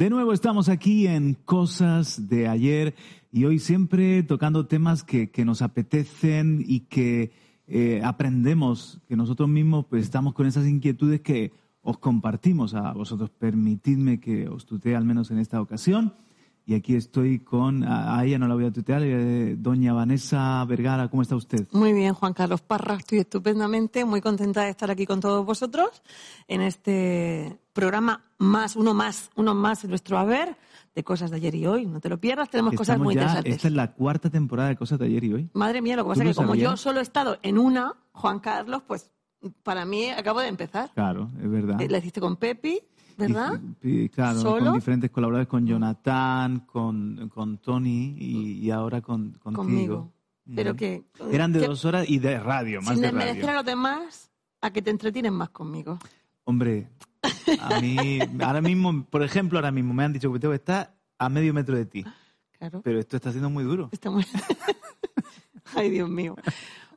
De nuevo estamos aquí en Cosas de ayer y hoy siempre tocando temas que, que nos apetecen y que eh, aprendemos, que nosotros mismos pues estamos con esas inquietudes que os compartimos a vosotros. Permitidme que os tutee al menos en esta ocasión. Y aquí estoy con, a, ella no la voy a tutear, doña Vanessa Vergara, ¿cómo está usted? Muy bien, Juan Carlos Parra, estoy estupendamente, muy contenta de estar aquí con todos vosotros en este programa más, uno más, uno más de nuestro haber de cosas de ayer y hoy. No te lo pierdas, tenemos cosas muy ya- interesantes. Esta es la cuarta temporada de Cosas de ayer y hoy. Madre mía, lo que ¿Tú pasa es que como sabías? yo solo he estado en una, Juan Carlos, pues para mí acabo de empezar. Claro, es verdad. Eh, La hiciste con Pepi, ¿verdad? Y, claro, ¿Solo? con diferentes colaboradores, con Jonathan, con, con Tony y, y ahora con, contigo. Conmigo. Pero que... Eran de que- dos horas y de radio, más Sin de desmerecer a radio. los demás, a que te entretienen más conmigo. Hombre, a mí, ahora mismo, por ejemplo, ahora mismo me han dicho que tengo que estar a medio metro de ti. Claro. Pero esto está siendo muy duro. Está muy- Ay, Dios mío.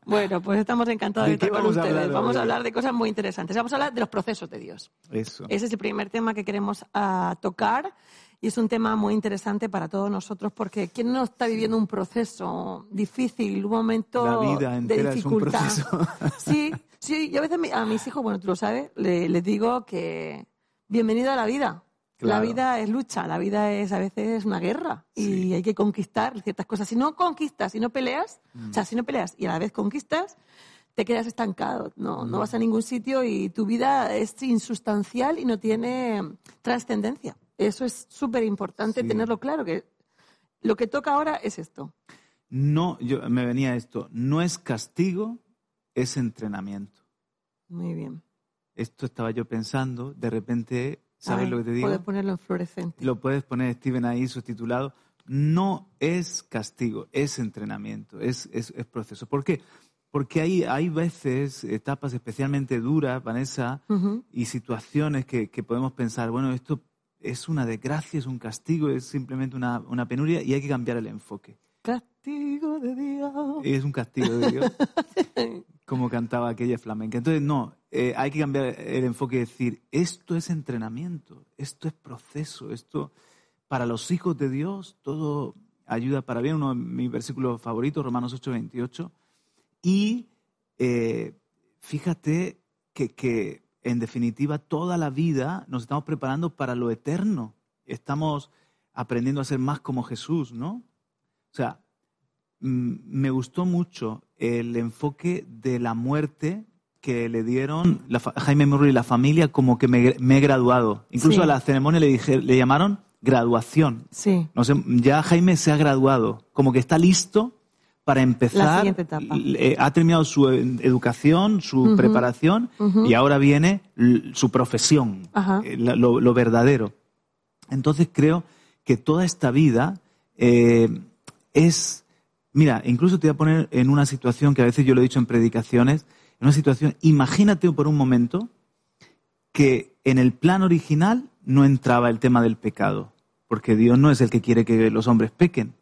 Bueno, pues estamos encantados ¿De estar con a ustedes. hablar vamos a hablar de cosas muy interesantes. Vamos a hablar de los procesos de Dios. Eso. Ese es el primer tema que queremos ah, tocar y es un tema muy interesante para todos nosotros porque ¿quién no está viviendo un proceso difícil, un momento La vida de entera es un dificultad? proceso. Sí, sí, yo a veces a mis hijos, bueno, tú lo sabes, le- les digo que bienvenido a la vida. La vida es lucha, la vida es a veces una guerra y hay que conquistar ciertas cosas. Si no conquistas, si no peleas, Mm. o sea, si no peleas y a la vez conquistas, te quedas estancado, no, Mm. no vas a ningún sitio y tu vida es insustancial y no tiene trascendencia. Eso es súper importante Sí. tenerlo claro, que lo que toca ahora es esto. No, yo, me venía esto. No es castigo, es entrenamiento. Muy bien. Esto estaba yo pensando, de repente, ¿sabes lo que te digo? Puedes ponerlo en fluorescente. Lo puedes poner, Steven, ahí subtitulado. No es castigo, es entrenamiento, es, es, es proceso. ¿Por qué? Porque hay, hay veces, etapas especialmente duras, Vanessa, y situaciones que, que podemos pensar, bueno, esto es una desgracia, es un castigo, es simplemente una, una penuria y hay que cambiar el enfoque. Castigo de Dios. Es un castigo de Dios, como cantaba aquella flamenca. Entonces, no, eh, hay que cambiar el enfoque y decir, esto es entrenamiento, esto es proceso, esto para los hijos de Dios, todo ayuda para bien. Uno de mis versículos favoritos, Romanos 8, 28. Y eh, fíjate que, que, en definitiva, toda la vida nos estamos preparando para lo eterno. Estamos aprendiendo a ser más como Jesús, ¿no? O sea, me gustó mucho el enfoque de la muerte que le dieron la Jaime Murray y la familia como que me, me he graduado. Incluso Sí. a la ceremonia le, dije, le llamaron graduación. Sí. No sé, ya Jaime se ha graduado, como que está listo para empezar. siguiente etapa. Eh, ha terminado su eh, educación, su preparación y ahora viene su profesión, eh, lo, lo verdadero. Entonces creo que toda esta vida eh, es, mira, incluso te voy a poner en una situación que a veces yo lo he dicho en predicaciones, en una situación, imagínate por un momento que en el plan original no entraba el tema del pecado, porque Dios no es el que quiere que los hombres pequen.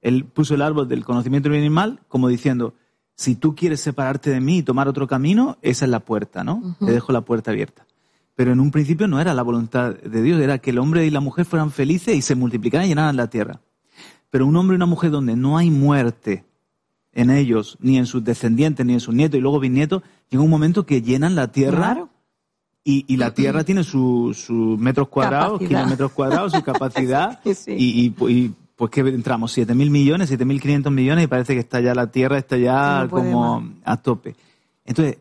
Él puso el árbol del conocimiento del bien y mal como diciendo, si tú quieres separarte de mí y tomar otro camino, esa es la puerta, ¿no? Te dejo la puerta abierta. Pero en un principio no era la voluntad de Dios, era que el hombre y la mujer fueran felices y se multiplicaran y llenaran la tierra. Pero un hombre y una mujer donde no hay muerte en ellos, ni en sus descendientes, ni en sus nietos y luego bisnietos, llega un momento que llenan la tierra Claro. y, y la tierra tiene sus sus metros cuadrados, Capacidad. kilómetros cuadrados, su capacidad. Sí, sí. Y, y, y, pues que entramos 7.000 millones, 7.500 millones y parece que está ya la tierra, está ya No como más. a tope. Entonces,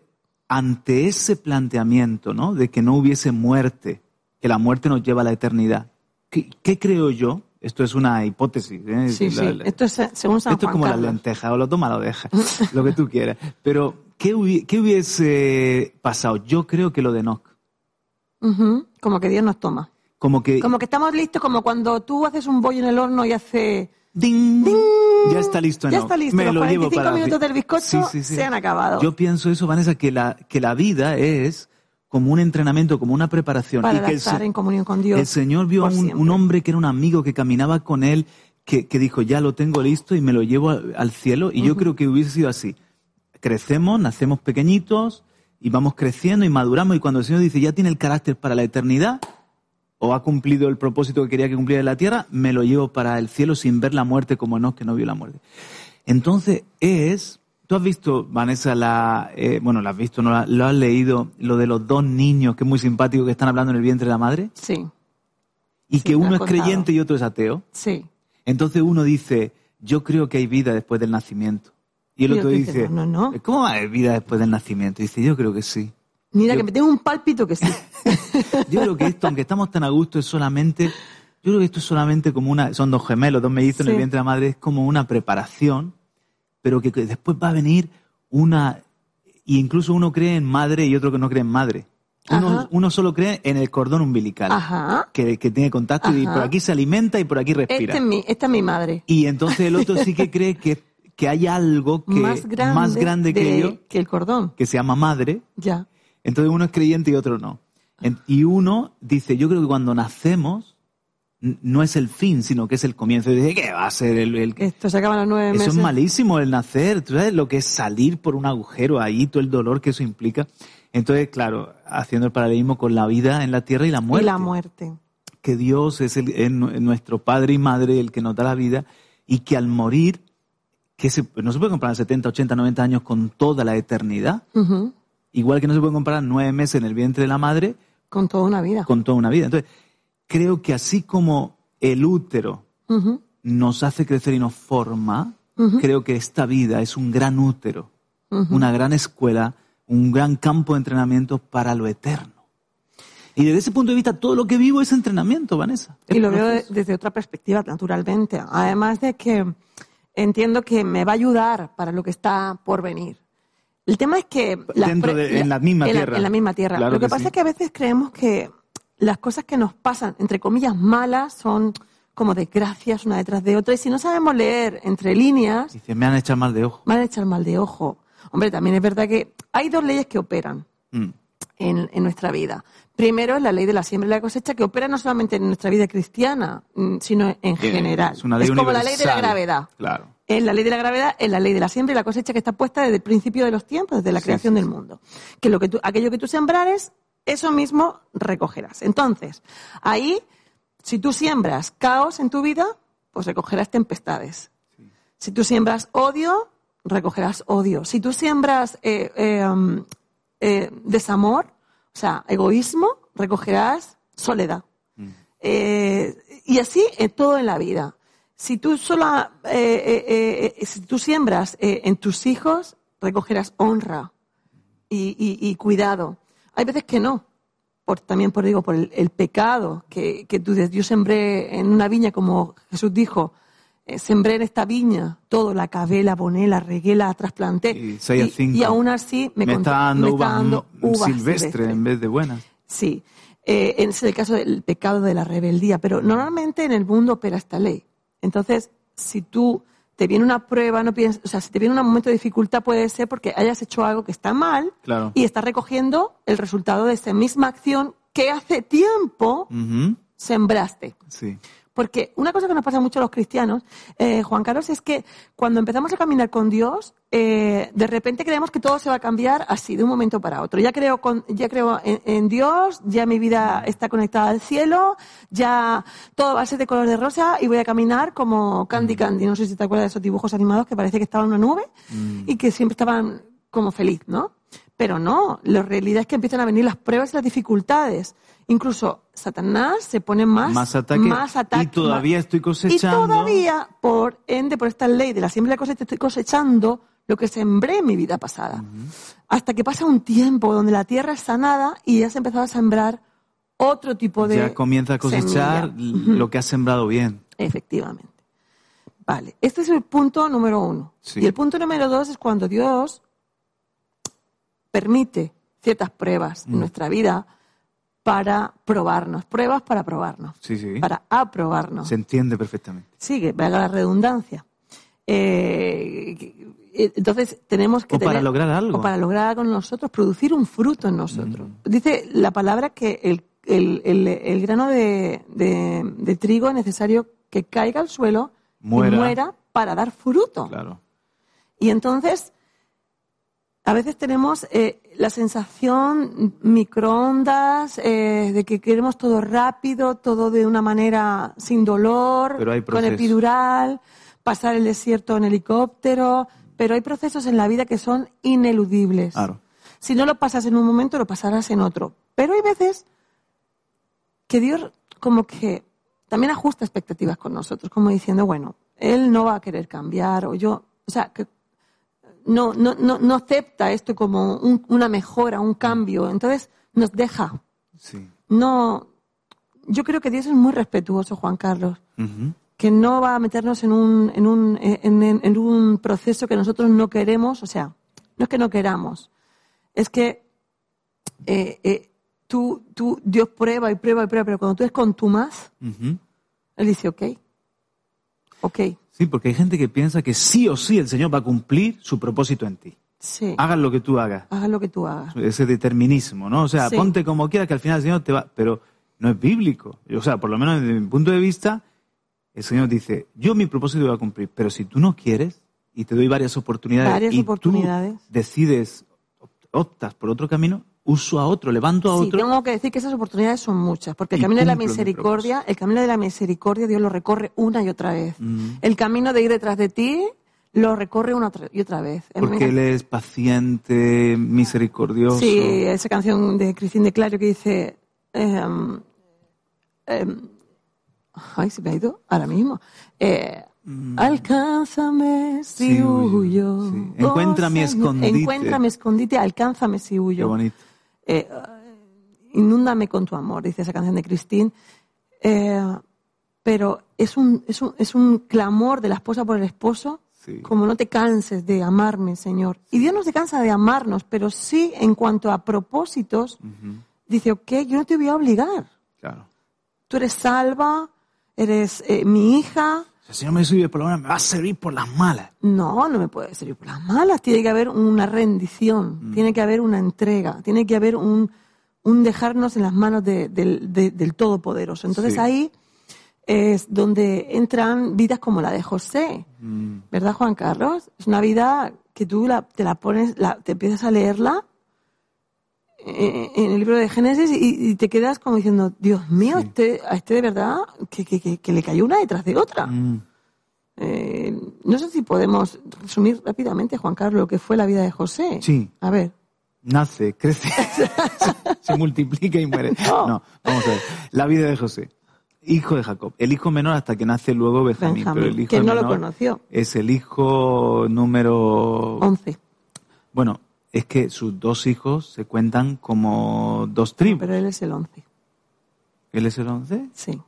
ante ese planteamiento, ¿no? De que no hubiese muerte, que la muerte nos lleva a la eternidad, ¿qué, qué creo yo? Esto es una hipótesis. ¿eh? Sí, La- sí. la- Esto es eh, según San esto es como Carlos. lentejas, o lo toma o lo deja, lo que tú quieras. Pero, ¿qué, hubi- qué hubiese pasado? Yo creo que lo de Enoch. Como que Dios nos toma. Como que... Como que estamos listos, como cuando tú haces un bollo en el horno y hace... ¡Ding! Ya está listo, Ya Enoch. está listo. Me Los lo llevo 45 para... minutos del bizcocho Sí, sí, sí. se han acabado. Yo pienso eso, Vanessa, que la, que la vida es como un entrenamiento, como una preparación. para y que el estar se- en comunión con Dios. El Señor vio a un, hombre que era un amigo que caminaba con él, que, que dijo, ya lo tengo listo y me lo llevo al, al cielo. Y yo creo que hubiese sido así. Crecemos, nacemos pequeñitos y vamos creciendo y maduramos. Y cuando el Señor dice, ya tiene el carácter para la eternidad, o ha cumplido el propósito que quería que cumpliera en la tierra, me lo llevo para el cielo sin ver la muerte como no, que no vio la muerte. Entonces es, tú has visto, Vanessa, la, eh, bueno, la has visto, no la- lo has leído, lo de los dos niños, que es muy simpático, que están hablando en el vientre de la madre, Sí, y Sí, que uno es contado. creyente y otro es ateo. sí. Entonces uno dice, yo creo que hay vida después del nacimiento. Y el Y otro dice, no, no, no. ¿cómo va a haber vida después del nacimiento? Y dice, yo creo que sí. Mira Yo- que me tengo un pálpito que sí. Yo creo que esto, aunque estamos tan a gusto, es solamente, yo creo que esto es solamente como una, son dos gemelos, dos mellizos en el vientre de la madre, es como una preparación, pero que, que después va a venir una, y incluso uno cree en madre y otro que no cree en madre. Uno, uno solo cree en el cordón umbilical, Ajá. que, que tiene contacto y Ajá. por aquí se alimenta y por aquí respira. Este es mi, esta es mi madre. Y entonces el otro sí que cree que, que hay algo que, más grande, más grande que ellos, que el cordón. que se llama madre, Ya. entonces uno es creyente y otro no. Y uno dice, yo creo que cuando nacemos no es el fin, sino que es el comienzo. Y dice, ¿qué va a ser el...? el- Esto se acaba a los nueve Eso meses. es malísimo, el nacer. ¿Tú sabes lo que es salir por un agujero ahí, todo el dolor que eso implica? Entonces, claro, haciendo el paralelismo con la vida en la tierra y la muerte. Y la muerte. Que Dios es, el, es nu- nuestro Padre y Madre, el que nos da la vida, y que al morir, que se- no se puede comparar 70, 80, 90 años con toda la eternidad, igual que no se puede comparar nueve meses en el vientre de la madre Con toda una vida. con toda una vida. Entonces, creo que así como el útero nos hace crecer y nos forma, creo que esta vida es un gran útero, una gran escuela, un gran campo de entrenamiento para lo eterno. Y desde ese punto de vista, todo lo que vivo es entrenamiento, Vanessa. Es Y lo veo desde otra perspectiva, naturalmente. Además de que entiendo que me va a ayudar para lo que está por venir. El tema es que... Dentro de- en la misma en tierra. en la misma tierra. Claro lo que, que pasa sí. es que a veces creemos que las cosas que nos pasan, entre comillas, malas, son como desgracias una detrás de otra. Y si no sabemos leer entre líneas, Dice, me han echado mal de ojo. van a echar mal de ojo. Hombre, también es verdad que hay dos leyes que operan Mm. en, en nuestra vida. Primero es la ley de la siembra y la cosecha, que opera no solamente en nuestra vida cristiana, mm, sino en general. Es una ley como la ley de la gravedad. Claro. En la ley de la gravedad, en la ley de la siembra y la cosecha que está puesta desde el principio de los tiempos, desde la Sí, creación sí, del sí. mundo. Que, lo que tú, aquello que tú sembrares, eso mismo recogerás. Entonces, ahí, si tú siembras caos en tu vida, pues recogerás tempestades. Si tú siembras odio, recogerás odio. Si tú siembras eh, eh, um, eh, desamor, o sea, egoísmo, recogerás soledad. Eh, y así eh, todo en la vida. Si tú sola, eh, eh, eh, si tú siembras en tus hijos, recogerás honra y, y- y cuidado. Hay veces que no. Por, también por, digo, por el, el pecado que, que tú dices, yo sembré en una viña, como Jesús dijo, eh, sembré en esta viña todo, la cavé, la aboné, la regué, la trasplanté. Y cinco. y aún así me, Me, está dando me está uvas, dando uvas silvestres silvestres. en vez de buenas. Sí, eh, es el caso del pecado de la rebeldía, pero normalmente en el mundo opera esta ley. Entonces, si tú te viene una prueba, no piensas, o sea, si te viene un momento de dificultad puede ser porque hayas hecho algo que está mal Claro. y estás recogiendo el resultado de esa misma acción que hace tiempo sembraste. Sí. Porque una cosa que nos pasa mucho a los cristianos, eh, Juan Carlos, es que cuando empezamos a caminar con Dios, eh, de repente creemos que todo se va a cambiar así, de un momento para otro. Ya creo, con, ya creo en, en Dios, ya mi vida está conectada al cielo, ya todo va a ser de color de rosa y voy a caminar como Candy Candy. No sé si te acuerdas de esos dibujos animados que parece que estaba en una nube y que siempre estaban como feliz, ¿no? Pero no, la realidad es que empiezan a venir las pruebas y las dificultades. Incluso Satanás se pone más, Más ataque. más ataque, Y todavía más- estoy cosechando. Y todavía, por ende, por esta ley de la siembra y la cosecha, estoy cosechando lo que sembré en mi vida pasada. Hasta que pasa un tiempo donde la tierra es sanada y ya has empezado a sembrar otro tipo de ya comienza a cosechar semilla. lo que has sembrado bien. Efectivamente. Vale, este es el punto número uno. Sí. Y el punto número dos es cuando Dios permite ciertas pruebas Mm. en nuestra vida para probarnos, pruebas para probarnos, Sí, sí. para aprobarnos. Se entiende perfectamente. Sigue, valga la redundancia. Eh, eh, entonces tenemos que O para lograr algo. o para lograr con nosotros producir un fruto en nosotros. Dice la palabra que el, el- el- el grano de, de- de trigo es necesario que caiga al suelo Muera. y muera para dar fruto. Claro. Y entonces, a veces tenemos eh, la sensación microondas, eh, de que queremos todo rápido, todo de una manera sin dolor, Pero hay con epidural, pasar el desierto en helicóptero, pero hay procesos en la vida que son ineludibles. Claro. Si no lo pasas en un momento, lo pasarás en otro. Pero hay veces que Dios como que también ajusta expectativas con nosotros, como diciendo, bueno, Él no va a querer cambiar, o yo, o sea, que no, no, no, no acepta esto como un- una mejora, un cambio, entonces nos deja. Sí. No, yo creo que Dios es muy respetuoso, Juan Carlos, que no va a meternos en un, en un, en, en- en un proceso que nosotros no queremos, o sea, no es que no queramos, es que eh, eh, tú, tú, Dios prueba y prueba y prueba, pero cuando tú es con tu más. Él dice, ok, ok, Sí, porque hay gente que piensa que sí o sí el Señor va a cumplir su propósito en ti. sí, Hagas lo que tú hagas. haz lo que tú hagas. Ese determinismo, ¿no? O sea, Sí. ponte como quieras que al final el Señor te va... Pero no es bíblico. O sea, por lo menos desde mi punto de vista, el Señor dice, yo mi propósito voy a cumplir, pero si tú no quieres y te doy varias oportunidades Varias y oportunidades. tú decides, optas por otro camino, uso a otro, levanto a Sí, otro. tengo que decir que esas oportunidades son muchas, porque el camino de la misericordia, el camino de la misericordia Dios lo recorre una y otra vez. Mm. El camino de ir detrás de ti lo recorre una y otra vez. Porque Él es paciente, misericordioso. Sí, esa canción de Cristín de Clario que dice. em, em, ay, se me ha ido ahora mismo. Eh, Alcánzame si Mm. Sí, huyo, sí. Encuentra mi Señor, escondite. Encuentra mi escondite, alcánzame si Qué huyo. bonito. Eh, inúndame con tu amor, dice esa canción de Cristín. Eh, pero es un, es, un, es un clamor de la esposa por el esposo, Sí. como no te canses de amarme, Señor. Y Dios no se cansa de amarnos, pero sí en cuanto a propósitos, dice, ok, yo no te voy a obligar. Claro. Tú eres salva, eres eh, mi hija. Si el Señor me sirve por la buena, me va a servir por las malas. No, no me puede servir por las malas. Tiene que haber una rendición, tiene que haber una entrega, tiene que haber un, un dejarnos en las manos de- del, de- del Todopoderoso. Entonces Sí. ahí es donde entran vidas como la de José, Mm. ¿verdad, Juan Carlos? Es una vida que tú la- te la pones, la- te empiezas a leerla en el libro de Génesis y, y te quedas como diciendo, Dios mío, Sí. este, a este de verdad que, que- que- que le cayó una detrás de otra. Mm. Eh, no sé si podemos resumir rápidamente, Juan Carlos, lo que fue la vida de José. Sí. A ver. Nace, crece, se multiplica y muere. No. No, vamos a ver. La vida de José, hijo de Jacob. El hijo menor hasta que nace luego Benjamín. Benjamín, pero el hijo que no lo menor conoció. Es el hijo número... Once. Bueno, es que sus dos hijos se cuentan como dos tribus. Pero él es el once. ¿Él es el once? Sí.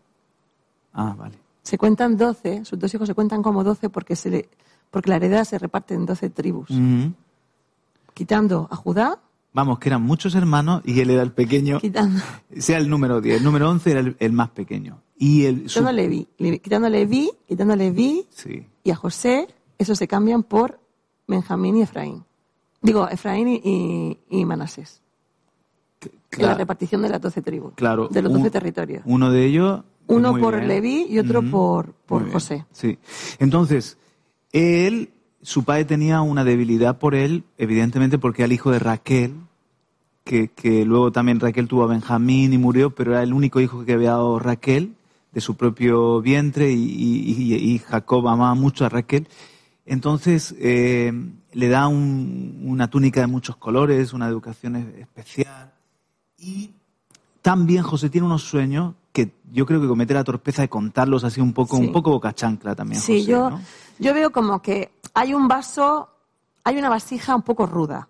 Ah, vale. Se cuentan doce, sus dos hijos se cuentan como doce porque, se le, porque la heredad se reparte en doce tribus. Ujú. Quitando a Judá, Vamos, que eran muchos hermanos y él era el pequeño. quitando, Sea el número 10. El número 11 era el, el más pequeño. Y el... su- quitando a Leví, Leví- quitando a Leví, quitando a Leví Sí. y a José, esos se cambian por Benjamín y Efraín. Digo, Efraín y, y- y Manasés. En la Claro. repartición de las doce tribus. Claro, De los un- doce territorios. Uno de ellos. Uno por bien. Leví y otro por, por José. Sí. Entonces, él, su padre tenía una debilidad por él, evidentemente porque era el hijo de Raquel, que, que luego también Raquel tuvo a Benjamín y murió, pero era el único hijo que había dado Raquel de su propio vientre y- y- y Jacob amaba mucho a Raquel. Entonces eh, le da un- una túnica de muchos colores, una educación especial y también José tiene unos sueños que yo creo que comete la torpeza de contarlos así un poco, Sí. un poco boca chancla también. Sí, José, yo, ¿no? yo veo como que hay un vaso, hay una vasija un poco ruda.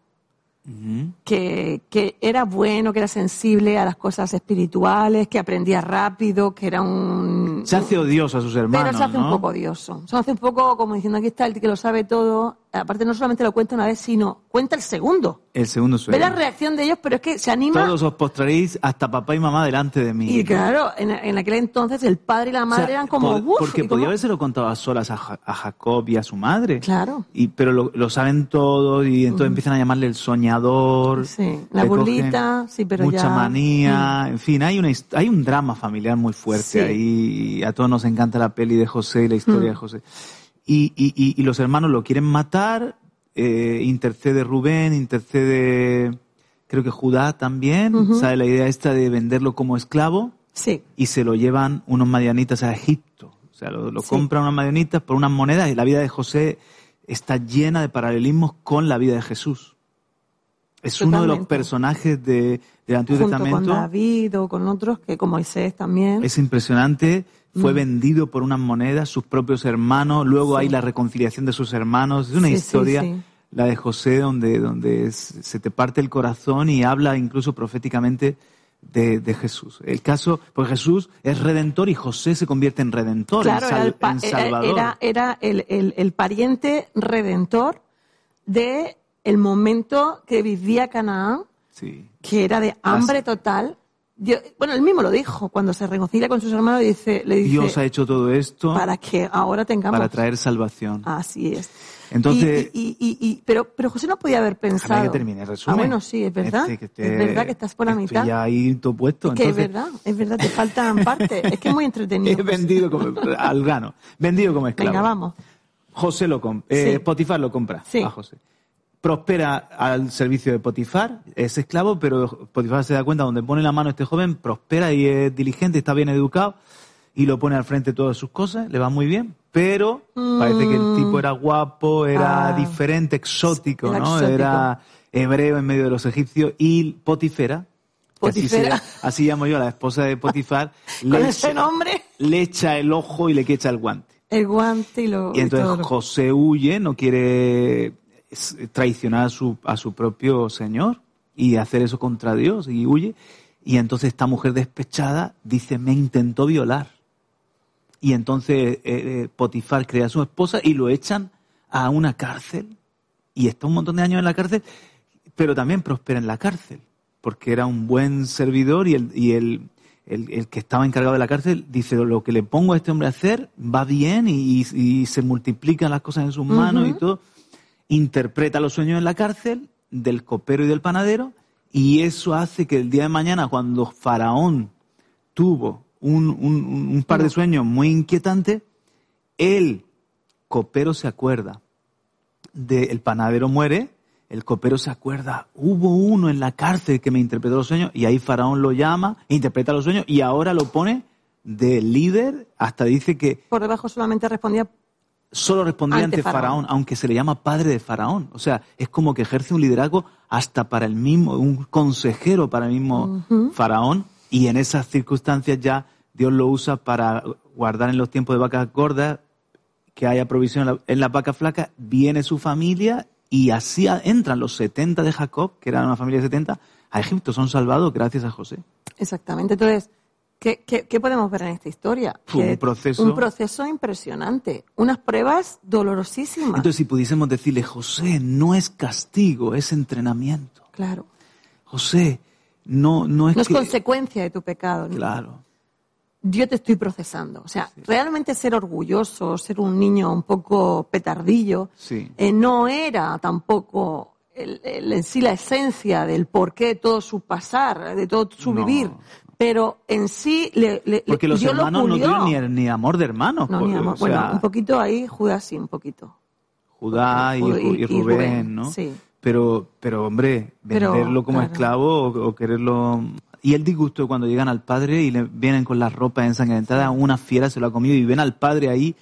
Que, que era bueno, que era sensible a las cosas espirituales, que aprendía rápido, que era un... Se hace odioso a sus hermanos, Pero se hace ¿no? un poco odioso. Se hace un poco como diciendo, aquí está el que lo sabe todo. Aparte, no solamente lo cuenta una vez, sino cuenta el segundo. El segundo Ve sueño. la reacción de ellos, pero es que se anima. Todos os postraréis hasta papá y mamá delante de mí. Y claro, en, en aquel entonces el padre y la O madre sea, eran como... po- "Uf", porque podía habérselo contado a solas a, Ja- a Jacob y a su madre. Claro. Y, pero lo, lo saben todos y entonces empiezan a llamarle el soñador. Sí, la burlita, sí, pero Mucha ya- Mm. manía. En fin, hay, una, hay un drama familiar muy fuerte Sí. ahí. y A todos nos encanta la peli de José y la historia Mm. de José. Y, y, y, y los hermanos lo quieren matar. eh, intercede Rubén, intercede creo que Judá también. Sabe la idea esta de venderlo como esclavo Sí, y se lo llevan unos madianitas a Egipto. O sea, lo, lo Sí. compran unos madianitas por unas monedas y la vida de José está llena de paralelismos con la vida de Jesús. Es uno de los personajes de, del Antiguo junto con Testamento. David o con otros, que con Moisés también. Es impresionante. Fue Mm. vendido por unas monedas, sus propios hermanos. Luego hay la reconciliación de sus hermanos. Es una Sí, historia, sí. la de José, donde, donde se te parte el corazón y habla incluso proféticamente de, de Jesús. El caso, porque Jesús es redentor y José se convierte en redentor, Claro, en, era, sal- el, pa- en era- salvador. era, era el, el- el pariente redentor de el momento que vivía Canaán, que era de hambre total. Yo- bueno, él mismo lo dijo, cuando se reconcilia con sus hermanos, dice, le dice, Dios ha hecho todo esto para que ahora tengamos. para traer salvación. Así es. Entonces- Y- y- y- pero, pero José no podía haber pensado. Que termine el resumen. Ah, bueno, sí, es verdad. Este, que te- es verdad que estás por la estoy mitad. ya ahí todo puesto. Es que es verdad, es verdad, te faltan partes. Es que es muy entretenido. He vendido como, al grano. Vendido como esclavo. Venga, vamos. José lo compra. Eh, Sí. Potifar lo compra Sí. a José. Prospera al servicio de Potifar, es esclavo, pero Potifar se da cuenta donde pone la mano este joven, prospera y es diligente, está bien educado y lo pone al frente de todas sus cosas, le va muy bien, pero parece que el tipo era guapo, era Ah. diferente, exótico, Era ¿no? exótico. Era hebreo en medio de los egipcios y Potifera, así, llamo yo a la esposa de Potifar, Con le ese echa, nombre, le echa el ojo y le echa el guante. el guante y lo. Y entonces José huye, no quiere traicionar a su, a su propio Señor y hacer eso contra Dios y huye. Y entonces esta mujer despechada dice, me intentó violar. Y entonces eh, eh, Potifar crea a su esposa y lo echan a una cárcel. Y está un montón de años en la cárcel, pero también prospera en la cárcel, porque era un buen servidor y el, y el, el- el que estaba encargado de la cárcel dice, lo que le pongo a este hombre a hacer va bien y, y se multiplican las cosas en sus manos y todo. Interpreta los sueños en la cárcel del copero y del panadero y eso hace que el día de mañana, cuando Faraón tuvo un, un- un par de sueños muy inquietantes, el copero se acuerda de el panadero muere, el copero se acuerda, hubo uno en la cárcel que me interpretó los sueños y ahí Faraón lo llama, interpreta los sueños y ahora lo pone de líder, hasta dice que Por debajo solamente respondía. Solo respondía Ante ante, Faraón. Faraón. aunque se le llama padre de Faraón. O sea, es como que ejerce un liderazgo hasta para el mismo, un consejero para el mismo Faraón. Y en esas circunstancias ya Dios lo usa para guardar en los tiempos de vacas gordas, que haya provisión en la, en la vaca flaca, viene su familia y así entran los 70 de Jacob, que eran una familia de 70, a Egipto. Son salvados gracias a José. Exactamente. Entonces, ¿qué, qué, qué podemos ver en esta historia? Fue un proceso- Un proceso impresionante. Unas pruebas dolorosísimas. Entonces, si pudiésemos decirle, José, no es castigo, es entrenamiento. claro. José, no, no es No es que... consecuencia de tu pecado. ¿no? Claro. yo te estoy procesando. O sea, realmente ser orgulloso, ser un niño un poco petardillo, Sí. eh, no era tampoco el- el- en sí la esencia del porqué de todo su pasar, de todo su No. vivir. Pero en sí le, le- Porque los Dios lo hermanos no tuvieron ni, ni amor de hermanos. No, por- ni amor. o sea, bueno, un poquito ahí, Judas sí, un poquito. Judá y, Rubén, ¿no? sí. Pero, pero hombre, venderlo como claro. esclavo o, o quererlo... Y el disgusto cuando llegan al padre y le vienen con las ropas ensangrentadas, una fiera se lo ha comido y ven al padre ahí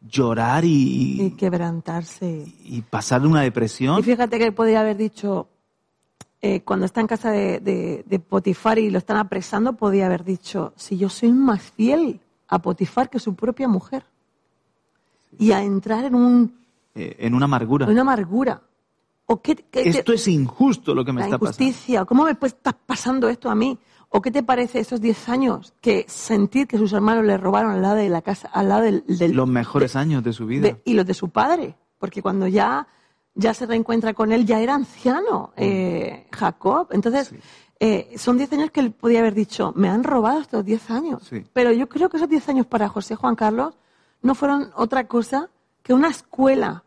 llorar y, Y quebrantarse. y pasar una depresión. Y fíjate que él podría haber dicho, eh, cuando está en casa de, de- de Potifar y lo están apresando, podía haber dicho, si yo soy más fiel a Potifar que su propia mujer. Y a entrar en, un, eh, en una amargura. en una amargura. ¿O qué, qué- Esto es injusto lo que me la está pasando. injusticia? ¿O ¿Cómo me puede estar pasando esto a mí? ¿O qué te parece esos 10 años que sentir que sus hermanos le robaron al lado de la casa, al lado del, del- Los mejores años de su vida. de- y los de su padre? Porque cuando ya, ya se reencuentra con él, ya era anciano, eh, Jacob. Entonces, Sí. eh, son 10 años que él podía haber dicho, me han robado estos 10 años. Sí. Pero yo creo que esos 10 años para José Juan Carlos no fueron otra cosa que una escuela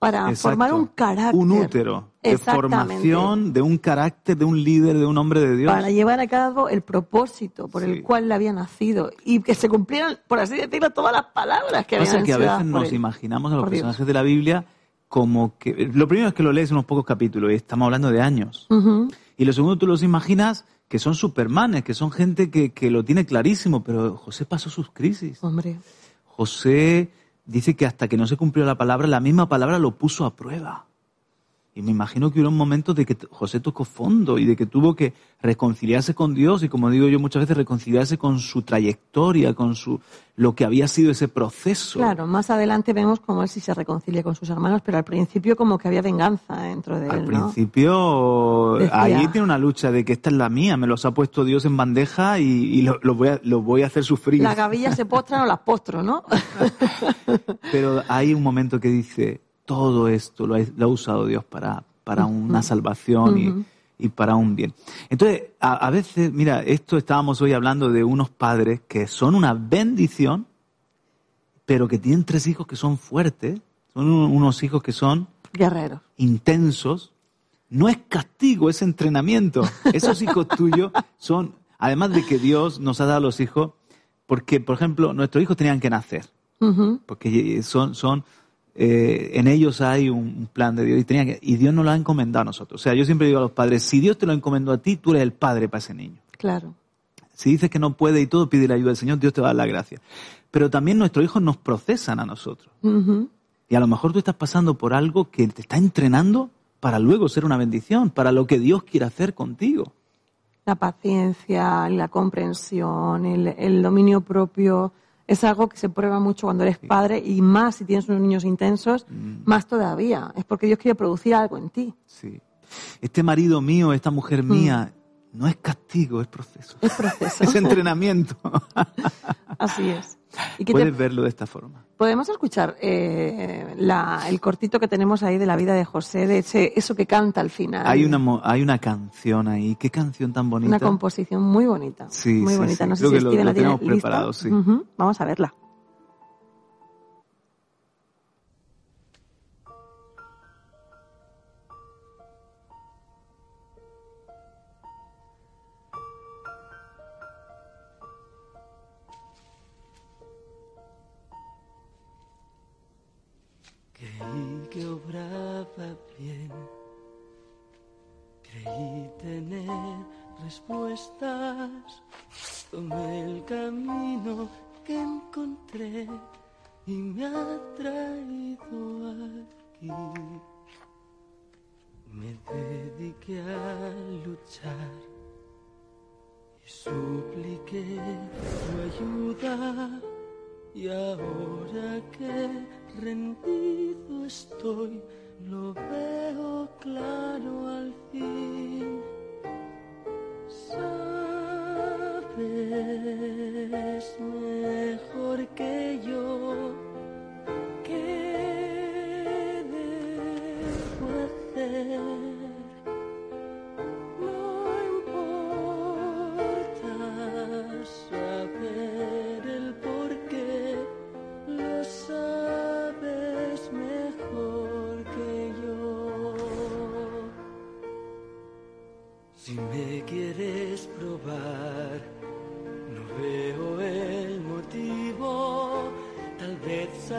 para Exacto. formar un carácter. Un útero de formación de un carácter, de un líder, de un hombre de Dios. Para llevar a cabo el propósito por Sí. el cual le había nacido y que se cumplieran, por así decirlo, todas las palabras que Pasa habían que a veces nos él. imaginamos a los Por Dios. personajes de la Biblia como que... Lo primero es que lo lees unos pocos capítulos y estamos hablando de años. Y lo segundo, tú los imaginas que son supermanes, que son gente que, que lo tiene clarísimo, pero José pasó sus crisis. Hombre, José dice que hasta que no se cumplió la palabra, la misma palabra lo puso a prueba. Y me imagino que hubo un momento de que José tocó fondo y de que tuvo que reconciliarse con Dios y, como digo yo muchas veces, reconciliarse con su trayectoria, con su lo que había sido ese proceso. claro, más adelante vemos cómo él sí se reconcilia con sus hermanos, pero al principio como que había venganza dentro de Al él, ¿no? principio, Decía- allí tiene una lucha de que esta es la mía, me los ha puesto Dios en bandeja y, y lo, lo voy a, lo voy a hacer sufrir. La gavilla se postra o las postro, ¿no? Pero hay un momento que dice, todo esto lo ha, lo ha usado Dios para, para una salvación y- y, para un bien. Entonces, a, a veces, mira, esto estábamos hoy hablando de unos padres que son una bendición, pero que tienen tres hijos que son fuertes, son un- unos hijos que son Guerreros. intensos. No es castigo, es entrenamiento. Esos hijos tuyos son, además de que Dios nos ha dado los hijos, porque, por ejemplo, nuestros hijos tenían que nacer porque son, son eh, en ellos hay un un plan de Dios y, tenía que- y Dios nos lo ha encomendado a nosotros. O sea, yo siempre digo a los padres, si Dios te lo encomendó a ti, tú eres el padre para ese niño. Claro. Si dices que no puede y todo, pide la ayuda del Señor, Dios te va a dar la gracia. Pero también nuestros hijos nos procesan a nosotros. Y a lo mejor tú estás pasando por algo que te está entrenando para luego ser una bendición, para lo que Dios quiere hacer contigo. La paciencia, la comprensión, el, el dominio propio, es algo que se prueba mucho cuando eres padre y más si tienes unos niños intensos, Mm. más todavía. Es porque Dios quiere producir algo en ti. Sí. Este marido mío, esta mujer mía, no es castigo, es proceso. Es proceso. es entrenamiento. Así es. ¿Y te- Puedes verlo de esta forma. Podemos escuchar eh, la- el cortito que tenemos ahí de la vida de José, de ese, eso que canta al final. Hay una, hay una canción ahí. ¿Qué canción tan bonita? Una composición muy bonita. Sí, muy sí, bonita. sí. No sé Creo si que lo- lo la tenemos preparado, sí. Vamos a verla. Obraba bien, creí tener respuestas, tomé el camino que encontré y me ha traído aquí. Me dediqué a luchar y supliqué tu ayuda. Y ahora que rendido estoy, lo veo claro al fin. Sabes mejor que yo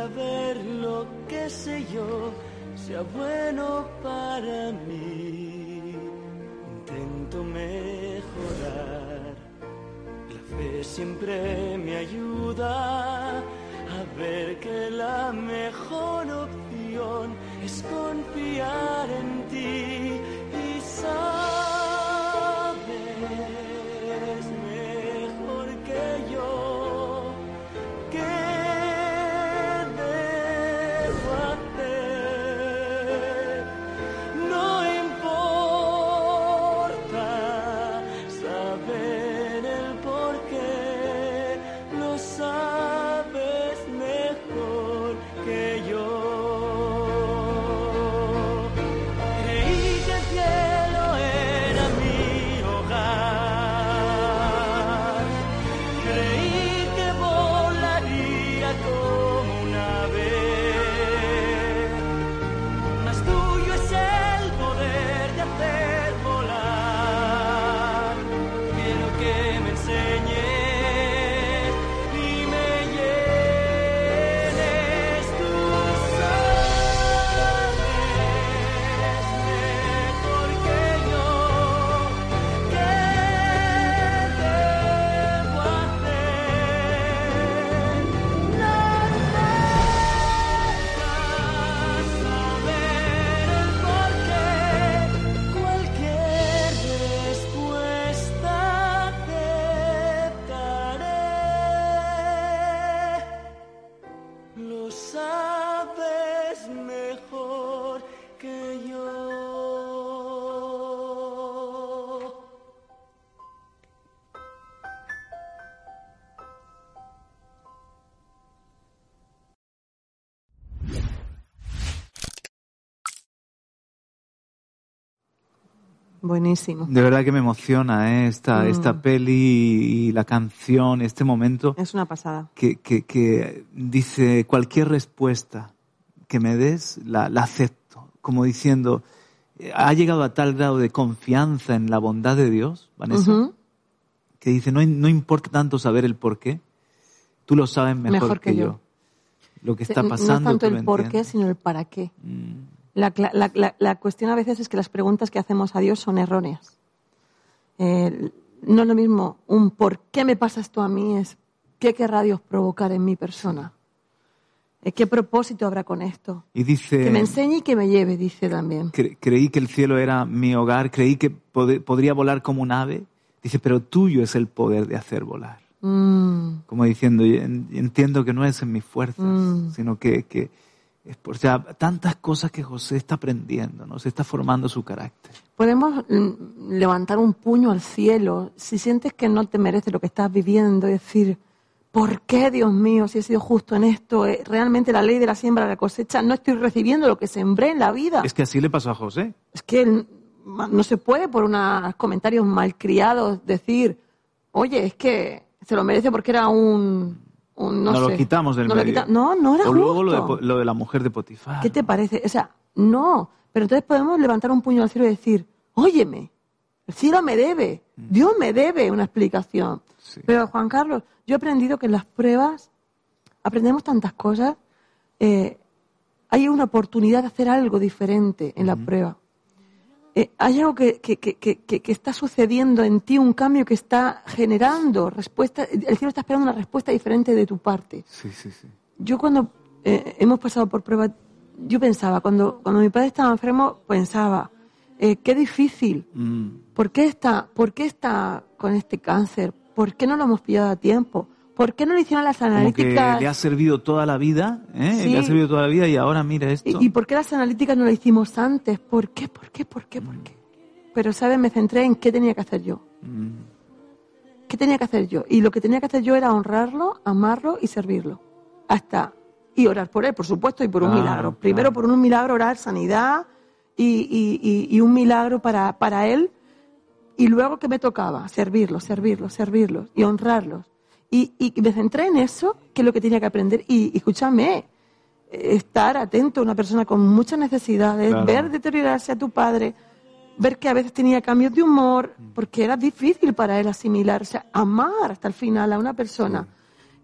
saber lo que sé yo sea bueno para mí. Intento mejorar. La fe siempre me ayuda a ver que la mejor opción es confiar en ti Buenísimo. De verdad que me emociona ¿eh? esta, Mm. esta peli y, la canción, este momento Es una pasada. que, que, que dice cualquier respuesta que me des la, la acepto, como diciendo, ha llegado a tal grado de confianza en la bondad de Dios, Vanessa, que dice, no, no importa tanto saber el por qué, tú lo sabes mejor, Mejor que que, yo. yo. Lo que está No pasando. es tanto el por qué, sino el para qué. Mm, La, la- la- la cuestión a veces es que las preguntas que hacemos a Dios son erróneas. Eh, no es lo mismo un por qué me pasa esto a mí, es qué querrá Dios provocar en mi persona. Eh, ¿Qué propósito habrá con esto? Y dice, Que me enseñe y que me lleve, dice también. cre- creí que el cielo era mi hogar, creí que pod- podría volar como un ave. Dice, pero tuyo es el poder de hacer volar. Mm, Como diciendo, "Y en- y entiendo que no es en mis fuerzas, Mm. sino que, o sea, tantas cosas que José está aprendiendo, ¿no? Se está formando su carácter. Podemos mm, levantar un puño al cielo si sientes que no te merece lo que estás viviendo y decir, ¿por qué, Dios mío, si he sido justo en esto? Eh, Realmente la ley de la siembra la cosecha, no estoy recibiendo lo que sembré en la vida. Es que así le pasó a José. Es que no se puede por unos comentarios malcriados decir, oye, es que se lo merece porque era un... no Nos sé. lo quitamos del No lo medio. quita- No, no era O luego lo de, lo de la mujer de Potifar. ¿Qué te parece? O sea, no. Pero entonces podemos levantar un puño al cielo y decir, óyeme, el cielo me debe, Dios me debe una explicación. Mm. Sí. Pero Juan Carlos, yo he aprendido que en las pruebas aprendemos tantas cosas. eh, hay una oportunidad de hacer algo diferente en la prueba. Eh, hay algo que, que- que- que- está sucediendo en ti, un cambio que está generando respuesta. El cielo está esperando una respuesta diferente de tu parte Sí, sí, sí. yo cuando eh, hemos pasado por pruebas, yo pensaba, cuando, cuando mi padre estaba enfermo, pensaba, eh, qué difícil, Mm, ¿por qué, está, ¿por qué está con este cáncer? ¿Por qué no lo hemos pillado a tiempo? ¿Por qué no le hicieron las Como que analíticas? le ha servido toda la vida, ¿eh? Sí. Le ha servido toda la vida y ahora mira esto. ¿Y, y por qué las analíticas no las hicimos antes? ¿Por qué? ¿Por qué? ¿Por qué? ¿Por qué? Pero, ¿sabes? Me centré en qué tenía que hacer yo. Mm, ¿Qué tenía que hacer yo? Y lo que tenía que hacer yo era honrarlo, amarlo y servirlo. Hasta. Y orar por él, por supuesto, y por un Claro, milagro. Primero por un milagro orar sanidad y, y- y- y un milagro para, para él. Y luego que me tocaba, servirlo, servirlo, servirlo y honrarlos. Y, y me centré en eso, que es lo que tenía que aprender. Y, y escúchame, eh, estar atento a una persona con muchas necesidades, Claro. ver deteriorarse a tu padre, ver que a veces tenía cambios de humor, porque era difícil para él asimilar, o sea, amar hasta el final a una persona.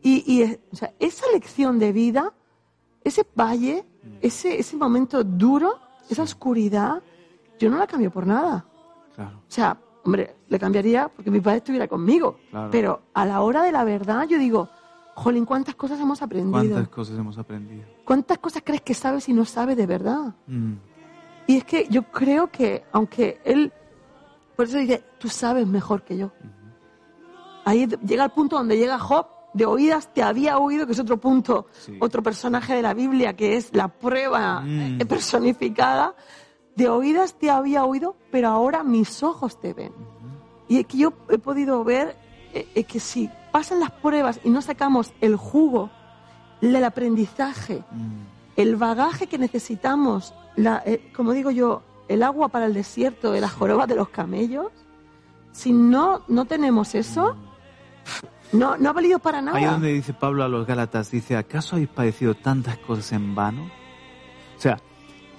Y, y, eh, o sea, esa lección de vida, ese valle, ese, ese momento duro, esa oscuridad, yo no la cambio por nada. claro. O sea, hombre, le cambiaría porque mi padre estuviera conmigo. Claro. Pero a la hora de la verdad, yo digo, jolín, ¿cuántas cosas hemos aprendido? ¿Cuántas cosas hemos aprendido? ¿Cuántas cosas crees que sabes y no sabes de verdad? Mm, Y es que yo creo que, aunque él, por eso dice, tú sabes mejor que yo. Ahí llega el punto donde llega Job, de oídas te había oído, que es otro punto, Sí. otro personaje de la Biblia, que es la prueba Mm. eh, personificada. De oídas te había oído, pero ahora mis ojos te ven. Y es que yo he podido ver eh, eh, que si pasan las pruebas y no sacamos el jugo, el aprendizaje, mm, el bagaje que necesitamos, la, eh, como digo yo, el agua para el desierto de las jorobas de los camellos, si no, no tenemos eso, no, no ha valido para nada. Ahí donde dice Pablo a los Gálatas, dice, ¿acaso habéis padecido tantas cosas en vano? O sea,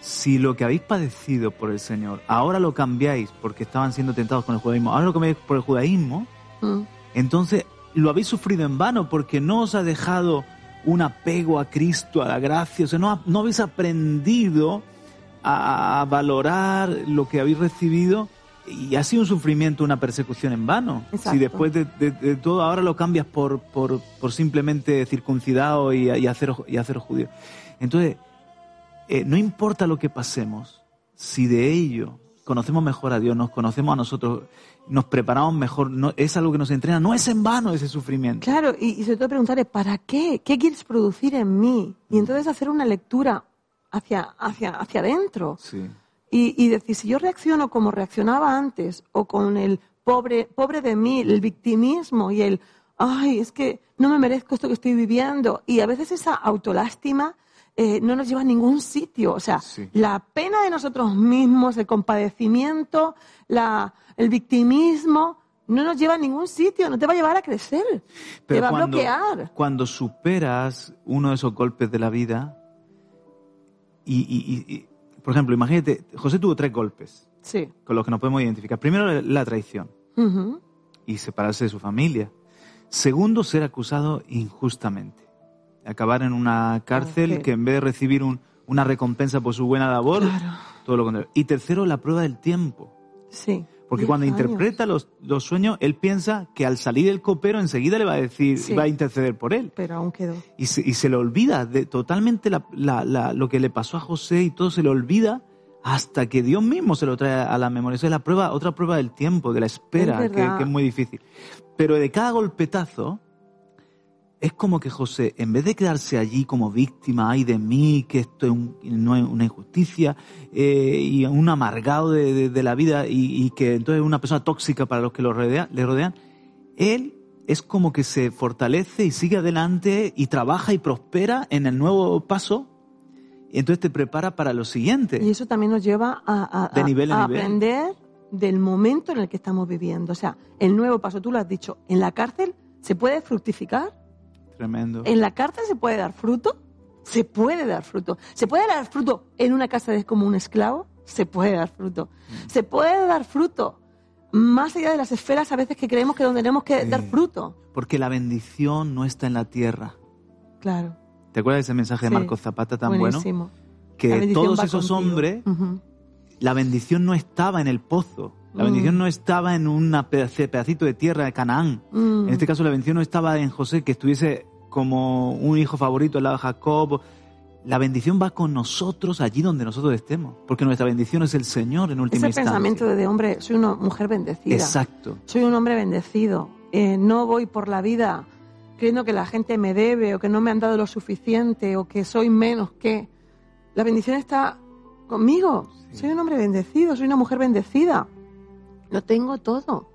si lo que habéis padecido por el Señor, ahora lo cambiáis porque estaban siendo tentados con el judaísmo, ahora lo cambiáis por el judaísmo, Mm, entonces lo habéis sufrido en vano porque no os ha dejado un apego a Cristo, a la gracia, o sea, no, no habéis aprendido a, a valorar lo que habéis recibido y ha sido un sufrimiento, una persecución en vano. Exacto. Si después de, de- de todo ahora lo cambias por, por, por simplemente circuncidado y, y hacer, y. Entonces, eh, no importa lo que pasemos, si de ello conocemos mejor a Dios, nos conocemos a nosotros, nos preparamos mejor, no, es algo que nos entrena, no es en vano ese sufrimiento. Claro, y, y sobre todo preguntarle, ¿para qué? ¿Qué quieres producir en mí? Y entonces hacer una lectura hacia, hacia, hacia adentro. Sí. Y, y decir, si yo reacciono como reaccionaba antes, o con el pobre, pobre de mí, el victimismo y el, ay, es que no me merezco esto que estoy viviendo. Y a veces esa autolástima eh, no nos lleva a ningún sitio. O sea, Sí. la pena de nosotros mismos, el compadecimiento, la, el victimismo, no nos lleva a ningún sitio, no te va a llevar a crecer. te va a cuando, bloquear. Cuando superas uno de esos golpes de la vida, y, y- y- y, por ejemplo, imagínate, José tuvo tres golpes Sí. con los que nos podemos identificar. Primero, la traición y separarse de su familia. Segundo, ser acusado injustamente. Acabar en una cárcel que en vez de recibir un- una recompensa por su buena labor, Claro. todo lo contrario. Y tercero, la prueba del tiempo. Sí. Porque cuando años. interpreta los, los sueños, él piensa que al salir del copero enseguida le va a decir, Sí. va a interceder por él. Pero aún quedó. Y se, y se le olvida de, totalmente la- la- la- lo que le pasó a José y todo se le olvida hasta que Dios mismo se lo trae a la memoria. Esa es la prueba, otra prueba del tiempo, de la espera, Es que, verdad. que es muy difícil. Pero de cada golpetazo, es como que José, en vez de quedarse allí como víctima, ay de mí, que esto es un- no es una injusticia, eh, y un amargado de, de- de la vida, y, y que entonces es una persona tóxica para los que lo rodea- le rodean, él es como que se fortalece y sigue adelante y trabaja y prospera en el nuevo paso, y entonces te prepara para lo siguiente. Y eso también nos lleva a, a- De nivel a a nivel. aprender del momento en el que estamos viviendo. O sea, el nuevo paso, tú lo has dicho, en la cárcel se puede fructificar, Tremendo. en la cárcel se puede dar fruto, se puede dar fruto. Se puede dar fruto en una casa de como un esclavo, se puede dar fruto. Mm. Se puede dar fruto más allá de las esferas a veces que creemos que donde tenemos que Sí. dar fruto. Porque la bendición no está en la tierra. Claro. ¿Te acuerdas de ese mensaje de. Marcos Zapata tan bueno? Buenísimo. La Que todos esos contigo. hombres, la bendición no estaba en el pozo. La Mm. bendición no estaba en un pedacito de tierra de Canaán. Mm. En este caso, la bendición no estaba en José, que estuviese como un hijo favorito al lado de Jacob. La bendición va con nosotros allí donde nosotros estemos. Porque nuestra bendición es el Señor en última Ese instancia. pensamiento de hombre, soy una mujer bendecida. Exacto. Soy un hombre bendecido. Eh, no voy por la vida creyendo que la gente me debe o que no me han dado lo suficiente o que soy menos que. La bendición está conmigo. Soy un hombre bendecido, soy una mujer bendecida. Lo tengo todo.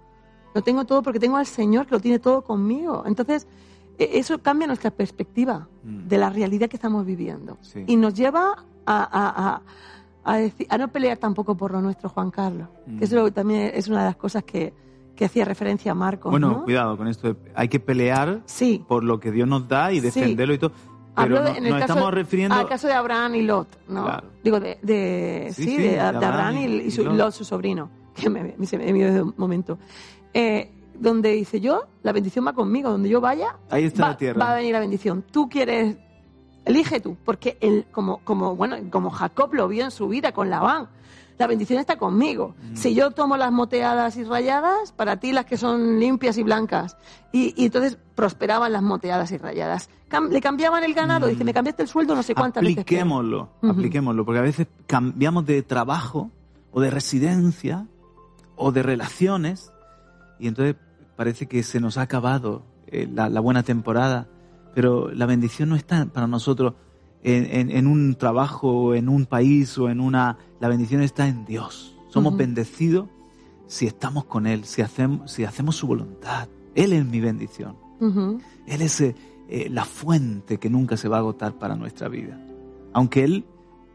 Lo tengo todo porque tengo al Señor que lo tiene todo conmigo. Entonces, eso cambia nuestra perspectiva Mm. de la realidad que estamos viviendo. Sí. Y nos lleva a, a- a- a decir- a no pelear tampoco por lo nuestro, Juan Carlos. Mm. Que eso también es una de las cosas que, que hacía referencia a Marcos. Bueno, ¿no? cuidado con esto. Hay que pelear Sí. por lo que Dios nos da y Sí. defenderlo y todo. Hablo Pero de- no- en el nos caso, estamos refiriendo... al caso de Abraham y Lot, ¿no? Claro. Digo, de, de- Sí, sí, sí, de, de de Abraham Abraham y, su, y Lot. Lot, su sobrino, que me, me, me dio de un momento. Eh, donde dice yo, la bendición va conmigo, donde yo vaya, Ahí está va, la tierra. va a venir la bendición. Tú quieres, elige tú, porque como, como, bueno, como Jacob lo vio en su vida con Labán, la bendición está conmigo. Mm. Si yo tomo las moteadas y rayadas, para ti las que son limpias y blancas. Y, y entonces prosperaban las moteadas y rayadas. Cam- le cambiaban el ganado, dice, me cambiaste el sueldo no sé cuántas veces. Mm. Apliquémoslo, Ujú. apliquémoslo, porque a veces cambiamos de trabajo o de residencia o de relaciones y entonces parece que se nos ha acabado eh, la, la buena temporada, pero la bendición no está para nosotros en, en- en un trabajo, o en un país o en una... La bendición está en Dios. Somos bendecidos si estamos con Él, si hacemos, si hacemos su voluntad. Él es mi bendición. Él es eh, eh, la fuente que nunca se va a agotar para nuestra vida. Aunque Él